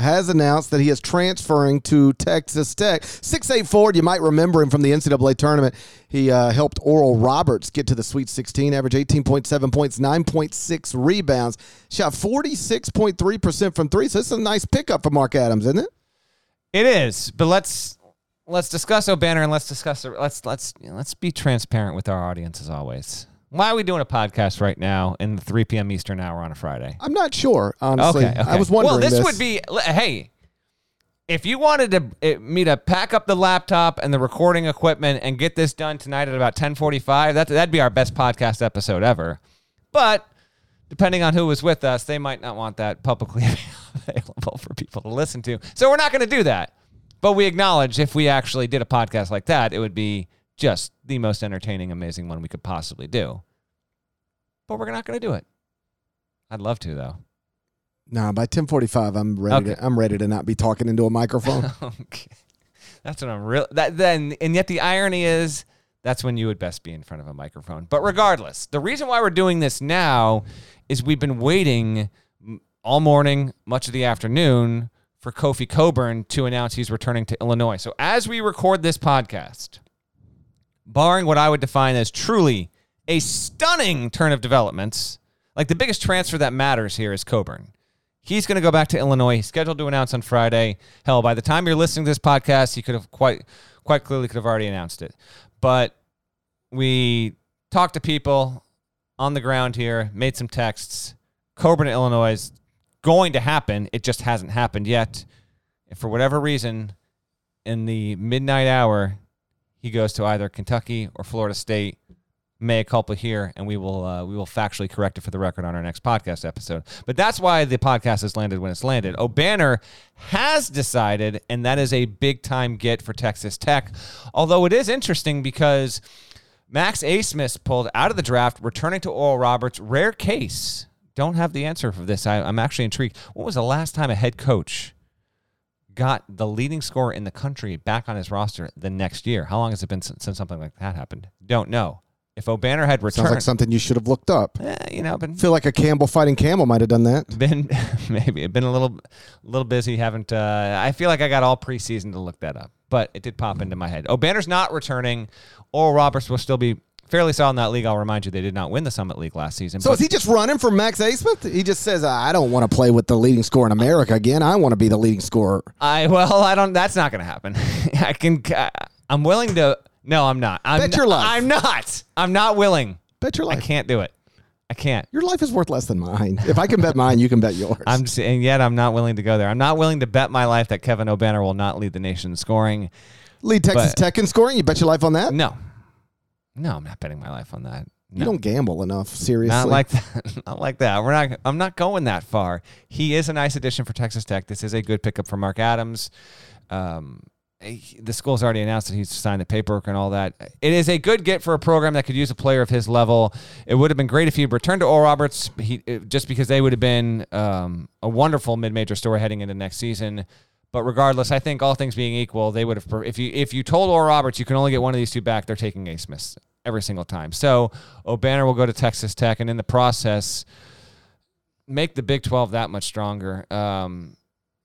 S1: has announced that he is transferring to Texas Tech. Six eight 6'8 you might remember him from the NCAA tournament. He uh, helped Oral Roberts get to the Sweet 16, average 18.7 points, 9.6 rebounds, shot 46.3% from three. So, this is a nice pickup for Mark Adams, isn't it?
S2: It is, but let's let's discuss Obanor and let's discuss let's let's let's be transparent with our audience as always. Why are we doing a podcast right now in the 3 p.m. Eastern hour on a Friday?
S1: I'm not sure, honestly.
S2: Okay, okay.
S1: I was wondering.
S2: Well, this, would be hey, if you wanted to eh, me to pack up the laptop and the recording equipment and get this done tonight at about 10:45, that that'd be our best podcast episode ever. But depending on who was with us, they might not want that publicly available for people to listen to. So we're not going to do that. But we acknowledge if we actually did a podcast like that, it would be just the most entertaining, amazing one we could possibly do. But we're not going to do it. I'd love to though.
S1: Nah, by ten forty five, I'm ready.
S2: Okay.
S1: To, I'm ready to not be talking into a microphone.
S2: okay. That's what I'm real that then and yet the irony is that's when you would best be in front of a microphone. But regardless, the reason why we're doing this now is we've been waiting all morning, much of the afternoon for Kofi Cockburn to announce he's returning to Illinois. So as we record this podcast, barring what I would define as truly a stunning turn of developments, like the biggest transfer that matters here is Cockburn. He's going to go back to Illinois. He's scheduled to announce on Friday. Hell, by the time you're listening to this podcast, he could have quite quite clearly could have already announced it. But we talked to people on the ground here, made some texts. Cockburn, Illinois is going to happen. It just hasn't happened yet. If for whatever reason, in the midnight hour, he goes to either Kentucky or Florida State, mea culpa here, and we will uh, we will factually correct it for the record on our next podcast episode. But that's why the podcast has landed when it's landed. Obanor has decided, and that is a big time get for Texas Tech. Although it is interesting because Max Abmas pulled out of the draft, returning to Oral Roberts. Rare case. Don't have the answer for this. I, I'm actually intrigued. What was the last time a head coach got the leading scorer in the country back on his roster the next year? How long has it been since, since something like that happened? Don't know. If Obanor had returned, Sounds
S1: like something you should have looked up.
S2: eh, you know, been
S1: feel like a Campbell fighting Camel might have done that.
S2: been maybe been a little little busy. Haven't uh, I feel like I got all preseason to look that up, but it did pop into my head. Obanor's not returning. Oral Roberts will still be fairly solid in that league. I'll remind you, they did not win the Summit League last season.
S1: So
S2: but
S1: is he just running for Max Abmas? He just says, "I don't want to play with the leading scorer in America again. I want to be the leading scorer."
S2: I well, I don't. That's not going to happen. I can. I'm willing to. No, I'm not. I'm
S1: Bet your life.
S2: I'm not. I'm not willing.
S1: Bet your life.
S2: I can't do it. I can't.
S1: Your life is worth less than mine. If I can bet mine, you can bet yours.
S2: I'm just, and yet I'm not willing to go there. I'm not willing to bet my life that Kevin Obanor will not lead the nation in scoring.
S1: Lead Texas
S2: but-
S1: Tech in scoring. You bet your life on that.
S2: No, no, I'm not betting my life on that.
S1: You don't gamble enough. Seriously.
S2: Not like that. Not like that. We're not. I'm not going that far. He is a nice addition for Texas Tech. This is a good pickup for Mark Adams. Um, he- the school's already announced that he's signed the paperwork and all that. It is a good get for a program that could use a player of his level. It would have been great if he returned to Oral Roberts, he, it- just because they would have been um, a wonderful mid-major story heading into next season. But regardless, I think all things being equal, they would have. If you if you told Oral Roberts you can only get one of these two back, they're taking Abmas every single time. So Obanor will go to Texas Tech, and in the process, make the Big 12 that much stronger. Um,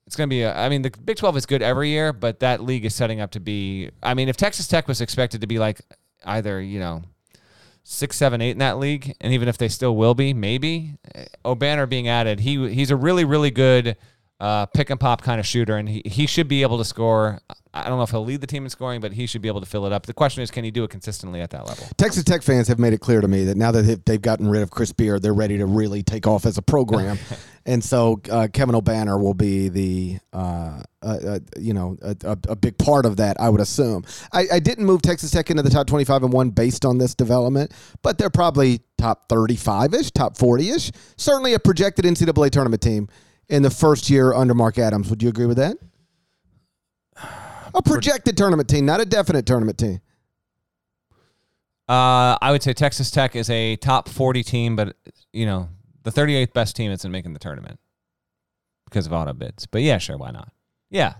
S2: it's going to be, a, I mean, the Big 12 is good every year, but that league is setting up to be, I mean, if Texas Tech was expected to be like either, you know, six, seven, eight in that league, and even if they still will be, maybe Obanor being added, he he's a really, really good uh, pick and pop kind of shooter, and he, he should be able to score. I don't know if he'll lead the team in scoring, but he should be able to fill it up. The question is, can he do it consistently at that level?
S1: Texas Tech fans have made it clear to me that now that they've- gotten rid of Chris Beard, they're ready to really take off as a program, and so uh, Kevin Obanor will be the uh, uh, uh, you know a, a, a big part of that. I would assume. I, I didn't move Texas Tech into the top twenty-five and one based on this development, but they're probably top thirty-five ish, top forty ish. Certainly a projected NCAA tournament team in the first year under Mark Adams. Would you agree with that? A projected tournament team, not a definite tournament team.
S2: Uh, I would say Texas Tech is a top 40 team, but you know, the 38th best team isn't making the tournament because of auto bids. But yeah, sure, why not? Yeah.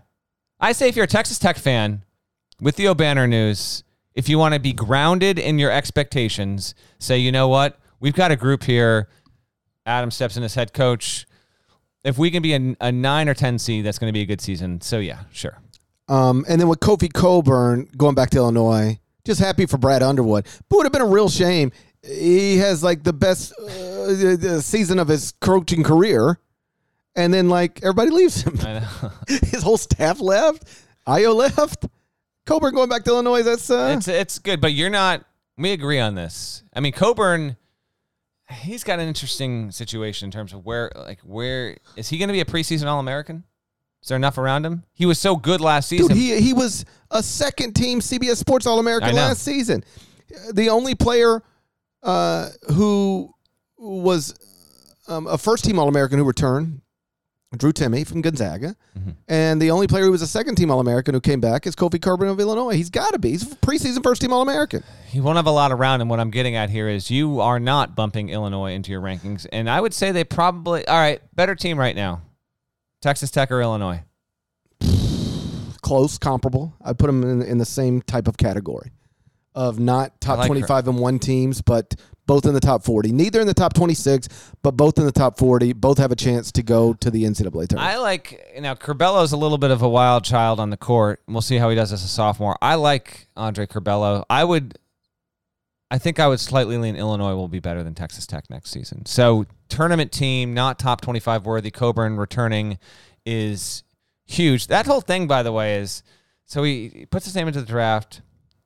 S2: I say if you're a Texas Tech fan with the Obanor news, if you want to be grounded in your expectations, say, you know what? We've got a group here. Adam steps in as head coach. If we can be a, a 9 or 10 seed, that's going to be a good season. So yeah, sure.
S1: Um, and then with Kofi Cockburn going back to Illinois, just happy for Brad Underwood. But would have been a real shame. He has like the best uh, season of his coaching career, and then like everybody leaves him.
S2: I know.
S1: His whole staff left. Io left. Cockburn going back to Illinois. That's uh,
S2: it's it's good, but you're not. We agree on this. I mean, Cockburn, he's got an interesting situation in terms of where, like, where is he going to be a preseason All American? Is there enough around him? He was so good last season.
S1: dude. He he was a second team CBS Sports All American last season. The only player uh, who was um, a first team All American who returned, Drew Timme from Gonzaga,
S2: Mm-hmm.
S1: and the only player who was a second team All American who came back is Kofi Cockburn of Illinois. He's got to be. He's a preseason first team All American.
S2: He won't have a lot around, and what I'm getting at here is you are not bumping Illinois into your rankings, and I would say they probably all right. Better team right now, Texas Tech or Illinois.
S1: Close, comparable. I'd put them in, in the same type of category of not top
S2: like her.
S1: 25 and one teams, but both in the top 40. Neither in the top 26, but both in the top 40. Both have a chance to go to the NCAA tournament.
S2: I like you know Curbelo's a little bit of a wild child on the court. We'll see how he does as a sophomore. I like Andre Curbelo. I would, I think I would slightly lean Illinois will be better than Texas Tech next season. So tournament team, not top twenty-five worthy. Cockburn returning is huge. That whole thing, by the way, is so he puts his name into the draft,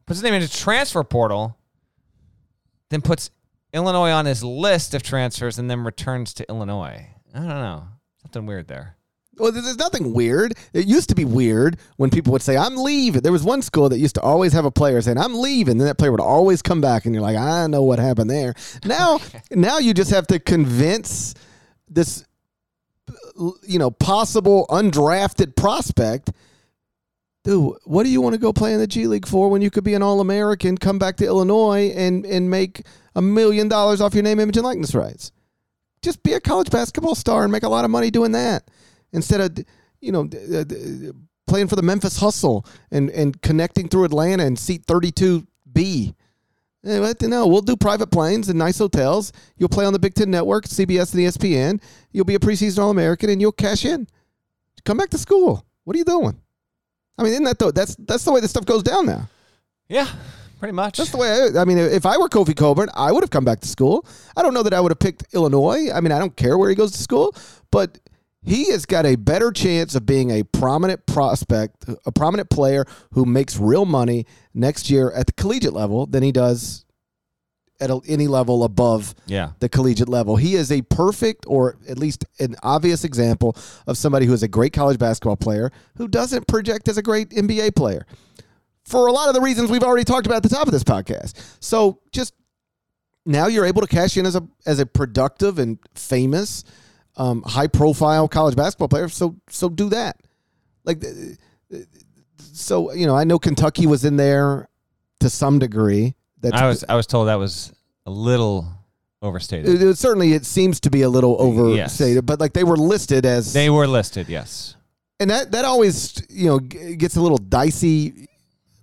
S2: puts his name into transfer portal, then puts Illinois on his list of transfers, and then returns to Illinois. I don't know, something weird there.
S1: Well, there's nothing weird. It used to be weird when people would say, I'm leaving. There was one school that used to always have a player saying, I'm leaving. Then that player would always come back, and you're like, I know what happened there. Now, now you just have to convince this, you know, possible undrafted prospect. Dude, what do you want to go play in the G League for when you could be an All American, come back to Illinois, and and make a million dollars off your name, image, and likeness rights? Just be a college basketball star and make a lot of money doing that instead of you know d- playing for the Memphis Hustle and and connecting through Atlanta and seat 32B. Eh, what? No, we'll do private planes and nice hotels. You'll play on the Big Ten Network, CBS and ESPN. You'll be a preseason All American and you'll cash in. Come back to school. What are you doing? I mean, isn't that though? that's that's the way this stuff goes down now.
S2: Yeah, pretty much.
S1: That's the way. I, I mean, if I were Kofi Cockburn, I would have come back to school. I don't know that I would have picked Illinois. I mean, I don't care where he goes to school, but he has got a better chance of being a prominent prospect, a prominent player who makes real money next year at the collegiate level than he does at a, any level above
S2: yeah.
S1: the collegiate level. He is a perfect, or at least an obvious example of somebody who is a great college basketball player who doesn't project as a great NBA player for a lot of the reasons we've already talked about at the top of this podcast. So just now you're able to cash in as a as a productive and famous, um, high profile college basketball player. So so do that. Like, uh, so you know, I know Kentucky was in there to some degree. That's
S2: I was I was told that was a little overstated.
S1: it, it- certainly it seems to be a little overstated, but like they were listed as
S2: They were listed, yes.
S1: and that that always you know g- gets a little dicey.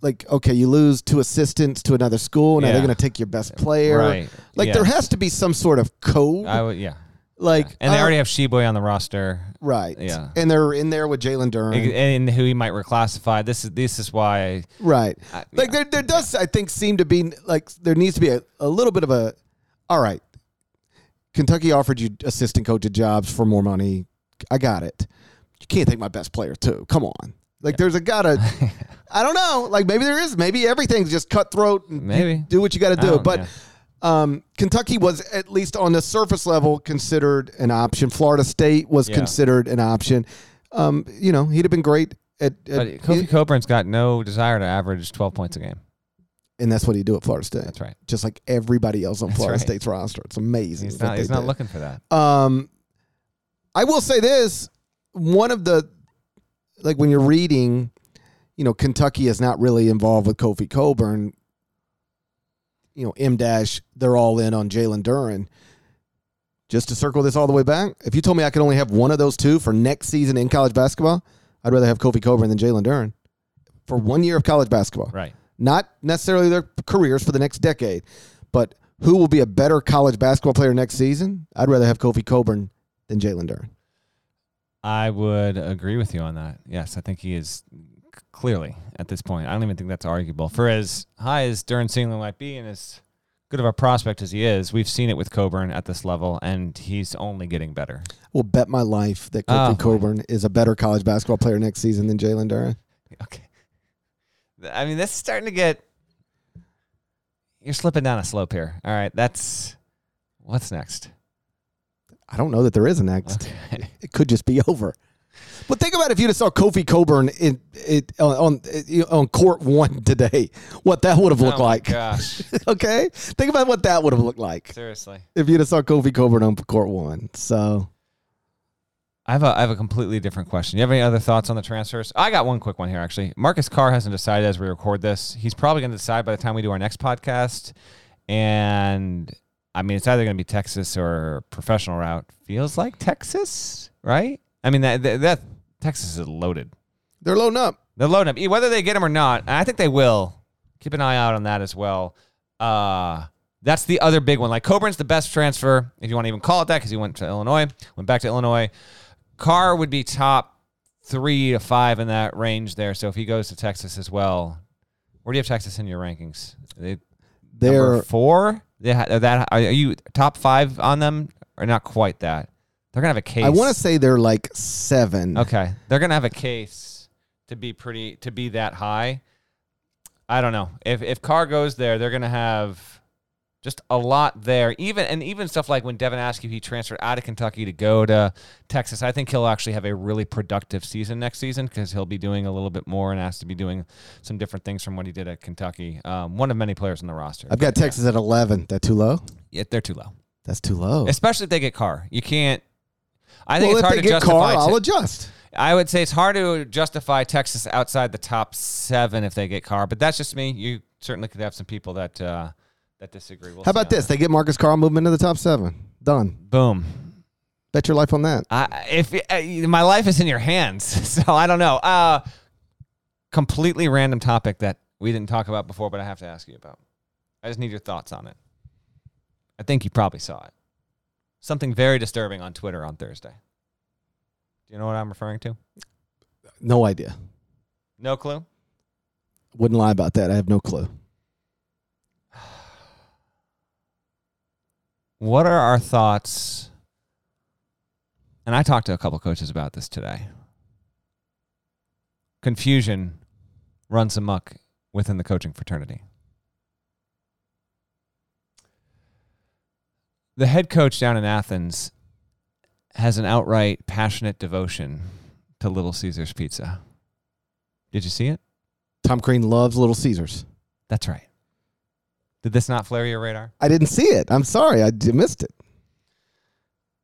S1: Like okay, you lose two assistants to another school. Now
S2: Yeah.
S1: they're going to take your best player.
S2: Right.
S1: Like there has to be some sort of code.
S2: I would, yeah.
S1: Like
S2: And they
S1: uh,
S2: already have Tshiebwe on the roster,
S1: right.
S2: Yeah.
S1: and they're in there with Jalen Duren.
S2: and who he might reclassify. This is this is why.
S1: Right.
S2: I-
S1: like
S2: yeah.
S1: there there does I think seem to be like there needs to be a, a little bit of a all right. Kentucky offered you assistant coach jobs for more money. I got it. You can't take my best player too. Come on. Like there's a gotta I don't know. Like maybe there is. Maybe everything's just cutthroat and
S2: Maybe.
S1: do what you gotta do. But
S2: yeah.
S1: Um, Kentucky was at least on the surface level considered an option. Florida State was
S2: Yeah.
S1: considered an option. Um, you know, he'd have been great at, at
S2: But Kofi Cockburn's got no desire to average 12 points a game.
S1: and that's what he do at Florida State.
S2: That's right.
S1: just like everybody else on
S2: That's
S1: Florida
S2: right.
S1: State's roster. It's amazing.
S2: He's not he's not looking for that.
S1: Um, I will say this: one of the like when you're reading, you know, Kentucky is not really involved with Kofi Cockburn. You know, M dash, they're all in on Jalen Duren. Just to circle this all the way back, if you told me I could only have one of those two for next season in college basketball, I'd rather have Kofi Cockburn than Jalen Duren for one year of college basketball
S2: Right.
S1: not necessarily their careers for the next decade, but who will be a better college basketball player next season? I'd rather have Kofi Cockburn than Jalen Duren.
S2: I would agree with you on that. Yes, I think he is clearly at this point. I don't even think that's arguable. For as high as Duren Singler might be and as good of a prospect as he is, we've seen it with Cockburn at this level, and he's only getting better.
S1: We'll bet my life that Kofi
S2: Oh.
S1: Cockburn is a better college basketball player next season than Jalen Duren.
S2: Okay. I mean, this is starting to get. You're slipping down a slope here. All right, that's what's next.
S1: I don't know that there is a next.
S2: Okay.
S1: It could just be over. But think about if you'd have saw Kofi Cockburn in, it on on, court one today, what that would have looked
S2: oh
S1: like.
S2: gosh.
S1: okay, think about what that would have looked like
S2: Seriously.
S1: if you'd have saw Kofi Cockburn on court one. So
S2: I have a I have a completely different question. You have any other thoughts on the transfers? I got one quick one here actually. Marcus Carr hasn't decided as we record this. He's probably going to decide by the time we do our next podcast. And I mean, it's either going to be Texas or professional route. Feels like Texas, right? I mean, that that, that Texas is loaded.
S1: they're loading up.
S2: They're loading up. Whether they get him or not, and I think they will. Keep an eye out on that as well. Uh, that's the other big one. Like Cockburn's the best transfer, if you want to even call it that, because he went to Illinois, went back to Illinois. Carr would be top three to five in that range there. So if he goes to Texas as well, where do you have Texas in your rankings? They,
S1: They're
S2: number four. They ha- are that are you top five on them or not quite that? They're gonna have a case.
S1: I want to say they're like seven.
S2: Okay, they're gonna have a case to be pretty to be that high. I don't know if if Carr goes there, they're gonna have just a lot there. Even and even stuff like when Devin Askew he transferred out of Kentucky to go to Texas. I think he'll actually have a really productive season next season because he'll be doing a little bit more and has to be doing some different things from what he did at Kentucky. Um, one of many players on the roster.
S1: I've got Texas at eleven. That too low?
S2: Yeah, they're too low,
S1: That's too low.
S2: especially if they get Carr. You can't. I think
S1: well,
S2: it's
S1: if
S2: hard
S1: they
S2: to
S1: get
S2: justify.
S1: Carr, I'll adjust.
S2: I would say it's hard to justify Texas outside the top seven if they get Carr, but that's just me. You certainly could have some people that uh, that disagree. We'll
S1: How about this? They get Marcus Carr, move him into the top seven. Done.
S2: Boom.
S1: Bet your life on that.
S2: I, if uh, my life is in your hands, so I don't know. Uh, completely random topic that we didn't talk about before, but I have to ask you about. I just need your thoughts on it. I think you probably saw it. Something very disturbing on Twitter on Thursday. Do you know what I'm referring to?
S1: No idea.
S2: No clue.
S1: Wouldn't lie about that. I have no clue.
S2: What are our thoughts? And I talked to a couple coaches about this today. Confusion runs amok within the coaching fraternity. The head coach down in Athens has an outright passionate devotion to Little Caesars Pizza. Did you see it?
S1: Tom Crean loves Little Caesars.
S2: That's right. Did this not flare your radar?
S1: I didn't see it. I'm sorry. I missed it.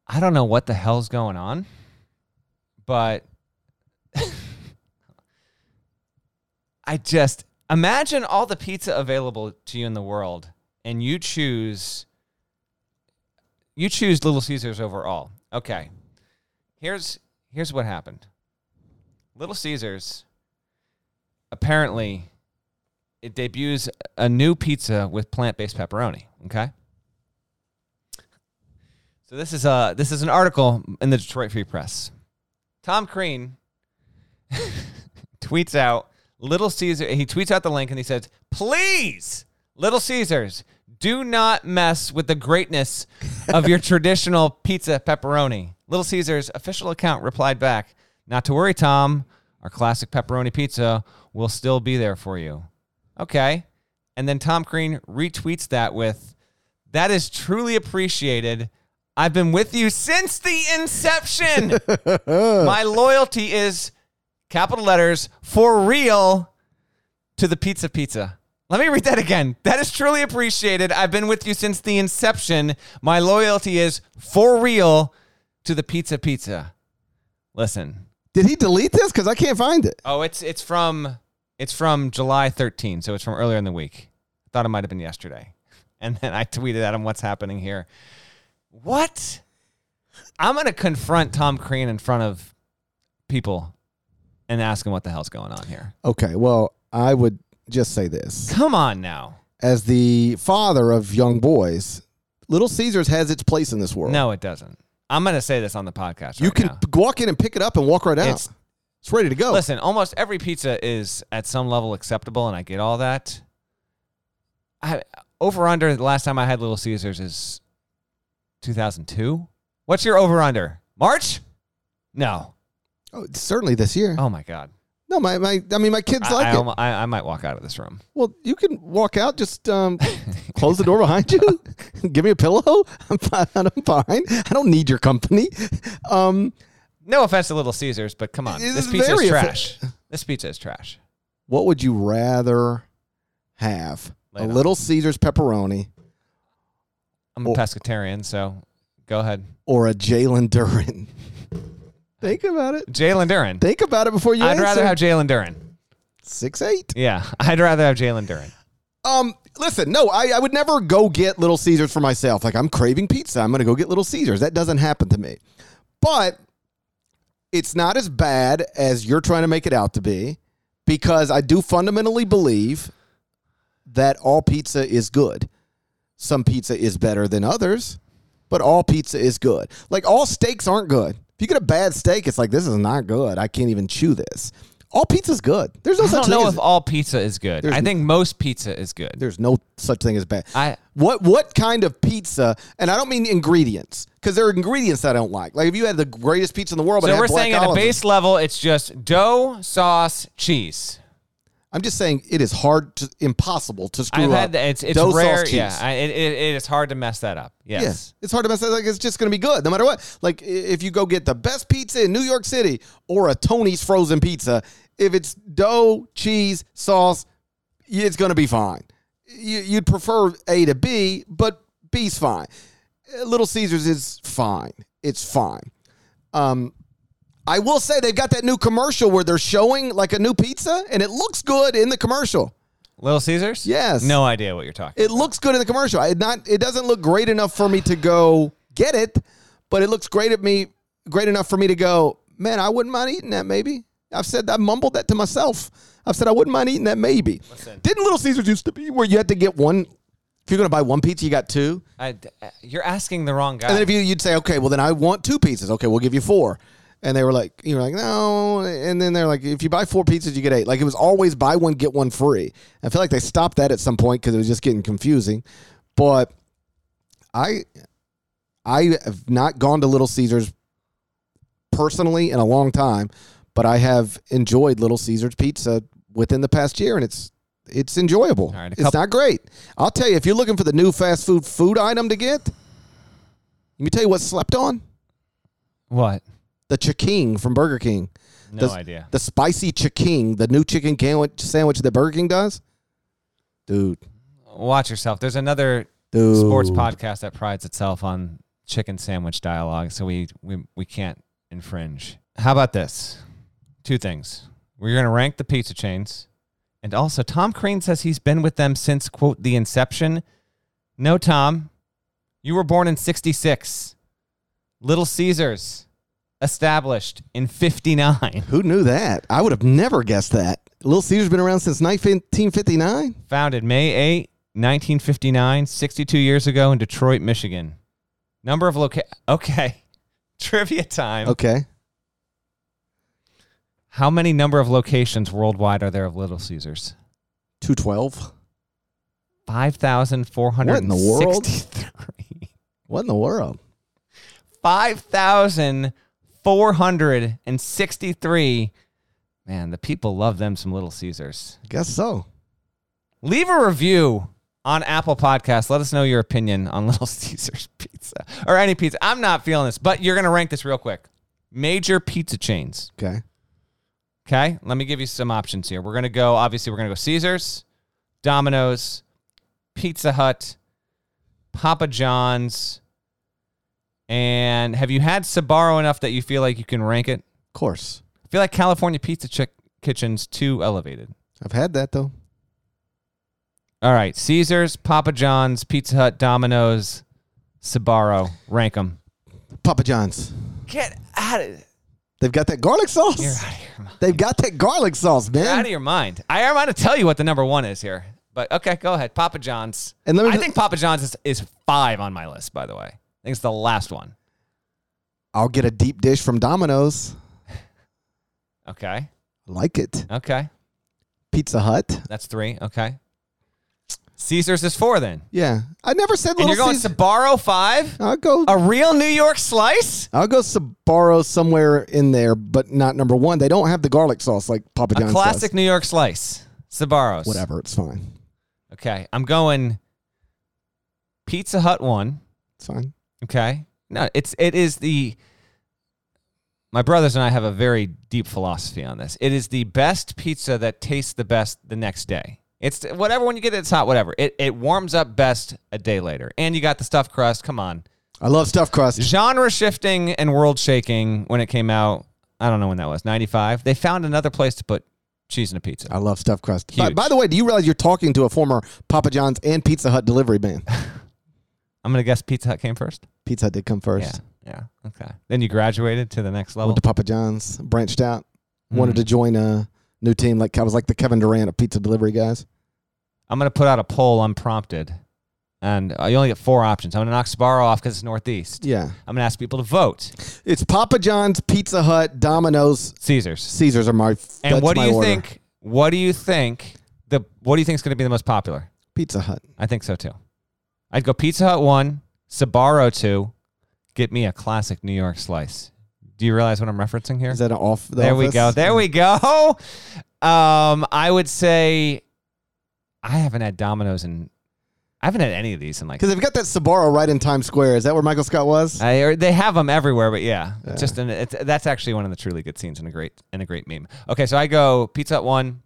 S2: I don't know what the hell's going on, but I just imagine all the pizza available to you in the world and you choose you choose Little Caesars overall. Okay. Here's here's what happened. Little Caesars apparently it debuts a new pizza with plant-based pepperoni, okay? So this is a this is an article in the Detroit Free Press. Tom Crean tweets out Little Caesar. He tweets out the link and he says, "Please, Little Caesars, do not mess with the greatness of your traditional pizza pepperoni." Little Caesars official account replied back, "Not to worry, Tom. Our classic pepperoni pizza will still be there for you." Okay. And then Tom Crean retweets that with, "That is truly appreciated." I've been with you since the inception. My loyalty is capital letters for real to the pizza pizza. Let me read that again. That is truly appreciated. I've been with you since the inception. My loyalty is for real to the pizza pizza. Listen.
S1: Did he delete this? Because I can't find it.
S2: Oh, it's it's from it's from July 13, so it's from earlier in the week. I thought it might have been yesterday. And then I tweeted at him what's happening here. What? I'm going to confront Tom Crean in front of people and ask him what the hell's going on here.
S1: Okay. Well, I would just say this.
S2: Come on now.
S1: As the father of young boys, Little Caesars has its place in this world.
S2: No, it doesn't. I'm going to say this on the podcast.
S1: You
S2: right
S1: can
S2: now.
S1: walk in and pick it up and walk right out.
S2: It's-
S1: It's, ready to go.
S2: Listen, almost every pizza is at some level acceptable, and I get all that. I over under the last time I had Little Caesars is 2002. What's your over under? March? No.
S1: Oh, certainly this year.
S2: Oh my god.
S1: No, my, my I mean my kids
S2: I,
S1: like
S2: I,
S1: it.
S2: almo- I, I might walk out of this room.
S1: Well, you can walk out. Just um, close the door behind you. Give me a pillow. I'm fine. I'm fine. I don't need your company. Um,
S2: No offense to Little Caesars, but come on, this
S1: is
S2: pizza is trash. This pizza is trash.
S1: What would you rather have?
S2: Lay
S1: a
S2: on.
S1: Little Caesars pepperoni
S2: I'm a
S1: Oh.
S2: pescatarian, so go ahead.
S1: or a Jalen Duren? Think about it.
S2: Jalen Duren.
S1: Think about it before you
S2: I'd
S1: answer.
S2: rather have Jalen Duren.
S1: six eight.
S2: Yeah, I'd rather have Jalen Duren.
S1: Um, listen, no, I, I would never go get Little Caesars for myself. Like I'm craving pizza, I'm gonna go get Little Caesars. That doesn't happen to me. But it's not as bad as you're trying to make it out to be, because I do fundamentally believe that all pizza is good. Some pizza is better than others, but all pizza is good. Like all steaks aren't good. You get a bad steak, it's like this is not good. I can't even chew this. All pizza's good. There's no such thing.
S2: I
S1: such
S2: don't
S1: thing
S2: know
S1: as
S2: if all pizza is good.
S1: There's
S2: I think most pizza is good.
S1: there's no such thing as bad.
S2: I
S1: What what kind of pizza? And I don't mean ingredients because there are ingredients that I don't like. Like if you had the greatest pizza in the world, but it
S2: so
S1: had
S2: we're
S1: black
S2: saying at a
S1: olives-
S2: base level, it's just dough, sauce, cheese.
S1: I'm just saying it is hard to impossible to screw
S2: I've
S1: up.
S2: had that. It's it's
S1: dough,
S2: rare. yeah, I, it, it, is hard to mess that up. Yes.
S1: Yeah, it's hard to mess. up. Like it's just going to be good no matter what. Like if you go get the best pizza in New York City or a Tony's frozen pizza, if it's dough, cheese, sauce, it's going to be fine. You, you'd prefer A to B, but B's fine. Little Caesars is fine. It's fine. Um, I will say they've got that new commercial where they're showing like a new pizza, and it looks good in the commercial.
S2: Little Caesars.
S1: Yes.
S2: No idea what you're talking.
S1: It looks good in the commercial. It not. It doesn't look great enough for me to go get it, but it looks great at me. Great enough for me to go. Man, I wouldn't mind eating that. Maybe I've said I mumbled that to myself. I've said I wouldn't mind eating that. Maybe. Didn't Little Caesars used to be where you had to get one? If you're going to buy one pizza, you got two.
S2: I, uh, you're asking the wrong guy.
S1: And then if you you'd say, okay, well then I want two pizzas. Okay, we'll give you four. And they were like, you were like, no. And then they're like, if you buy four pizzas, you get eight. Like it was always buy one get one free. I feel like they stopped that at some point because it was just getting confusing. But I, I have not gone to Little Caesars personally in a long time, but I have enjoyed Little Caesars pizza within the past year, and it's it's enjoyable.
S2: Right,
S1: it's not great. I'll tell you if you're looking for the new fast food food item to get. Let me tell you what slept on
S2: what?
S1: The Ch'King from Burger King.
S2: No
S1: The-
S2: idea.
S1: The spicy Ch'King, the new chicken sandwich sandwich that Burger King does. Dude,
S2: Watch yourself. There's another
S1: dude.
S2: sports podcast that prides itself on chicken sandwich dialogue, so we we, we can't infringe. How about this? Two things. We're going to rank the pizza chains. And also, Tom Crean says he's been with them since, quote, the inception. No, Tom. You were born in 66. Little Caesars, established in 59.
S1: Who knew that? I would have never guessed that. Little Caesar's been around since 1959.
S2: Founded May 8, 1959, 62 years ago in Detroit, Michigan. Number of loca Okay. Trivia time.
S1: Okay.
S2: How many number of locations worldwide are there of Little Caesars?
S1: 212.
S2: 5,463.
S1: What in the world?
S2: 5,463. Man, the people love them some Little Caesars.
S1: Guess so.
S2: Leave a review on Apple Podcasts. Let us know your opinion on Little Caesars pizza or any pizza. I'm not feeling this, but you're going to rank this real quick. Major pizza chains.
S1: Okay.
S2: Okay. Let me give you some options here. We're going to go, obviously, we're going to go Caesars, Domino's, Pizza Hut, Papa John's. And have you had Sbarro enough that you feel like you can rank it?
S1: Of course.
S2: I feel like California Pizza Ch- Kitchen's too elevated.
S1: I've had that though.
S2: All right, Caesars, Papa John's, Pizza Hut, Domino's, Sbarro. Rank them.
S1: Papa John's.
S2: Get out of it.
S1: They've got that garlic sauce.
S2: You're out of your mind.
S1: They've got that garlic sauce,
S2: You're out of your mind. I am going to tell you what the number one is here. But okay, go ahead. Papa John's.
S1: And let me
S2: I think Papa John's is, is five on my list, by the way. I think it's the last one.
S1: I'll get a deep dish from Domino's.
S2: Okay.
S1: Like it.
S2: Okay.
S1: Pizza Hut.
S2: That's three. Okay. Caesars is four then.
S1: Yeah. I never said
S2: And
S1: Little
S2: you're going
S1: Caesar.
S2: Sbarro five?
S1: I'll go.
S2: A real New York slice?
S1: I'll go Sbarro somewhere in there, but not number one. They don't have the garlic sauce like Papa
S2: A
S1: John's
S2: classic
S1: does.
S2: New York slice. Sbarros.
S1: Whatever, it's fine.
S2: Okay. I'm going Pizza Hut one.
S1: It's fine.
S2: Okay. No, it's it is the my brothers and I have a very deep philosophy on this. It is the best pizza that tastes the best the next day. It's whatever when you get it, it's hot, whatever. It it warms up best a day later. And you got the stuffed crust. Come on.
S1: I love stuffed crust.
S2: Genre shifting and world shaking when it came out. I don't know when that was, 95. They found another place to put cheese in a pizza.
S1: I love stuffed crust. By, by the way, do you realize you're talking to a former Papa John's and Pizza Hut delivery man?
S2: I'm going to guess Pizza Hut came first.
S1: Pizza Hut did come first.
S2: Yeah. Yeah. Okay. Then you graduated to the next level.
S1: Went to Papa John's, branched out,
S2: Hmm.
S1: wanted to join a new team. Like I was like the Kevin Durant of pizza delivery guys.
S2: I'm going to put out a poll unprompted. And uh, you only get four options. I'm going to knock Sbarro off because it's Northeast.
S1: Yeah,
S2: I'm going to ask people to vote.
S1: it's Papa John's, Pizza Hut, Domino's,
S2: Caesars.
S1: Caesars are my.
S2: And what do you
S1: order.
S2: think? What do you think? The what do you think is going to be the most popular?
S1: Pizza Hut.
S2: I think so too. I'd go Pizza Hut one, Sbarro two. Get me a classic New York slice. Do you realize what I'm referencing here?
S1: Is that off? The
S2: there we go. There we go. Um, I would say I haven't had Domino's in. I haven't had any of these in like.
S1: Because they've got that Sbarro right in Times Square. Is that where Michael Scott was?
S2: I, they have them everywhere, but yeah,
S1: Yeah.
S2: it's just an, it's, that's actually one of the truly good scenes and a great and a great meme. Okay, so I go Pizza Hut one,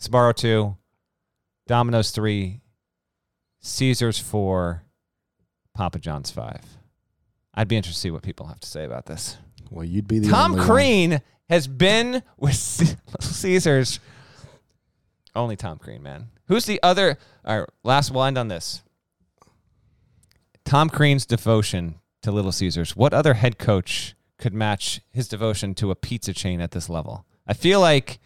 S2: Sbarro two, Domino's three, Caesars four, Papa John's five. I'd be interested to see what people have to say about this.
S1: well, you'd be the
S2: Tom
S1: only one.
S2: Crean has been with C- Caesars. Only Tom Crean, man. Who's the other? All right, last we'll end on this. Tom Crean's devotion to Little Caesars. What other head coach could match his devotion to a pizza chain at this level? I feel like,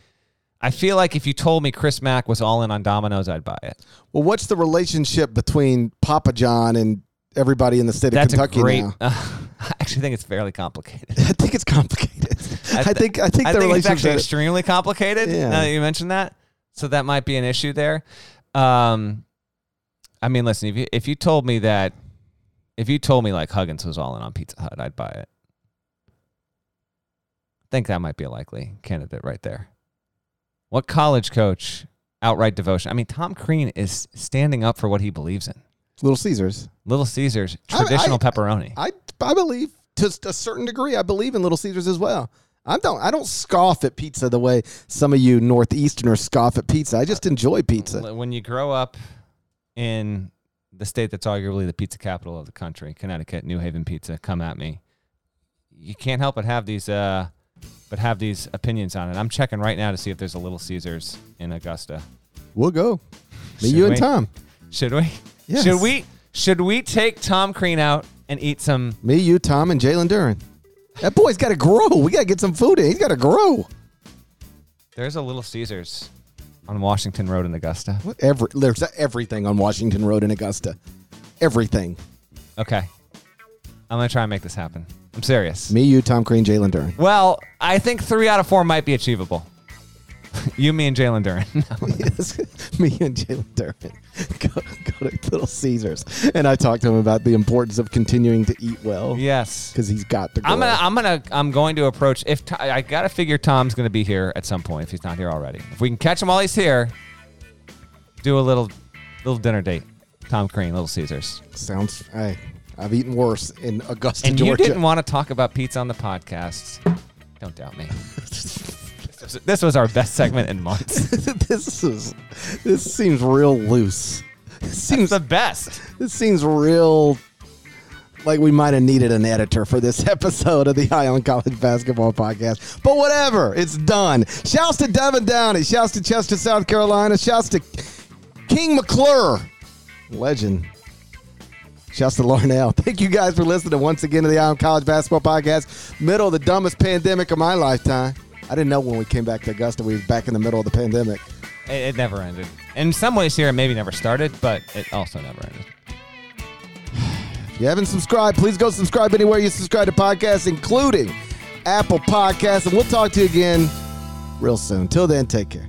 S2: I feel like if you told me Chris Mack was all in on Domino's, I'd buy it.
S1: Well, what's the relationship between Papa John and everybody in the state of Kentucky
S2: great.
S1: now?
S2: I actually think it's fairly complicated.
S1: I think it's complicated. I,
S2: th-
S1: think I think
S2: I
S1: the
S2: think it's actually extremely complicated.
S1: Yeah.
S2: Now that you mentioned that, so that might be an issue there. Um, I mean, listen, if you if you told me that, if you told me like Huggins was all in on Pizza Hut, I'd buy it. I think that might be a likely candidate right there. What college coach outright devotion? I mean, Tom Crean is standing up for what he believes in.
S1: Little Caesars.
S2: Little Caesars,
S1: I-
S2: traditional
S1: I-
S2: pepperoni.
S1: I I believe to a certain degree. I believe in Little Caesars as well. I don't I don't scoff at pizza the way some of you northeasterners scoff at pizza. I just enjoy pizza.
S2: When you grow up in the state that's arguably the pizza capital of the country, Connecticut, New Haven pizza, come at me. You can't help but have these uh but have these opinions on it. I'm checking right now to see if there's a Little Caesars in Augusta.
S1: We'll go. Me,
S2: Should
S1: you, and
S2: we?
S1: Tom.
S2: Should we?
S1: Yes.
S2: Should we should we take Tom Crean out and eat some
S1: Me, you, Tom, and Jalen Duren. That boy's got to grow. We got to get some food in. He's got to grow.
S2: There's a Little Caesars on Washington Road in Augusta.
S1: What every there's everything on Washington Road in Augusta. Everything.
S2: Okay. I'm going to try and make this happen. I'm serious.
S1: Me, you, Tom Crean, Jalen Duren.
S2: Well, I think three out of four might be achievable. you, me, and Jalen Duren.
S1: Yes. Me and Jalen Duren go, go to Little Caesars, and I talked to him about the importance of continuing to eat well
S2: yes.
S1: because he's got to. Grow.
S2: I'm gonna, I'm gonna, I'm going to approach. If T- I gotta figure Tom's gonna be here at some point if he's not here already. If we can catch him while he's here, do a little, little dinner date. Tom Crean, Little Caesars.
S1: Sounds. Hey, I've eaten worse in Augusta,
S2: And you didn't want to talk about pizza on the podcast. Don't doubt me. this, was, our best segment in months.
S1: this is. This seems real loose. This
S2: Seems
S1: seems.
S2: the best.
S1: This seems real. Like we might have needed an editor for this episode of the High on College Basketball Podcast. But whatever, it's done. Shouts to Devin Downey. Shouts to Chester, South Carolina. Shouts to King McClure. Legend. Shouts to Larnell. Thank you guys for listening once again to the on College Basketball Podcast. Middle of the dumbest pandemic of my lifetime. I didn't know when we came back to Augusta we was back in the middle of the pandemic.
S2: It, it never ended. In some ways, here it maybe never started, but it also never ended.
S1: If you haven't subscribed, please go subscribe anywhere you subscribe to podcasts, including Apple Podcasts. And we'll talk to you again real soon. Till then, take care.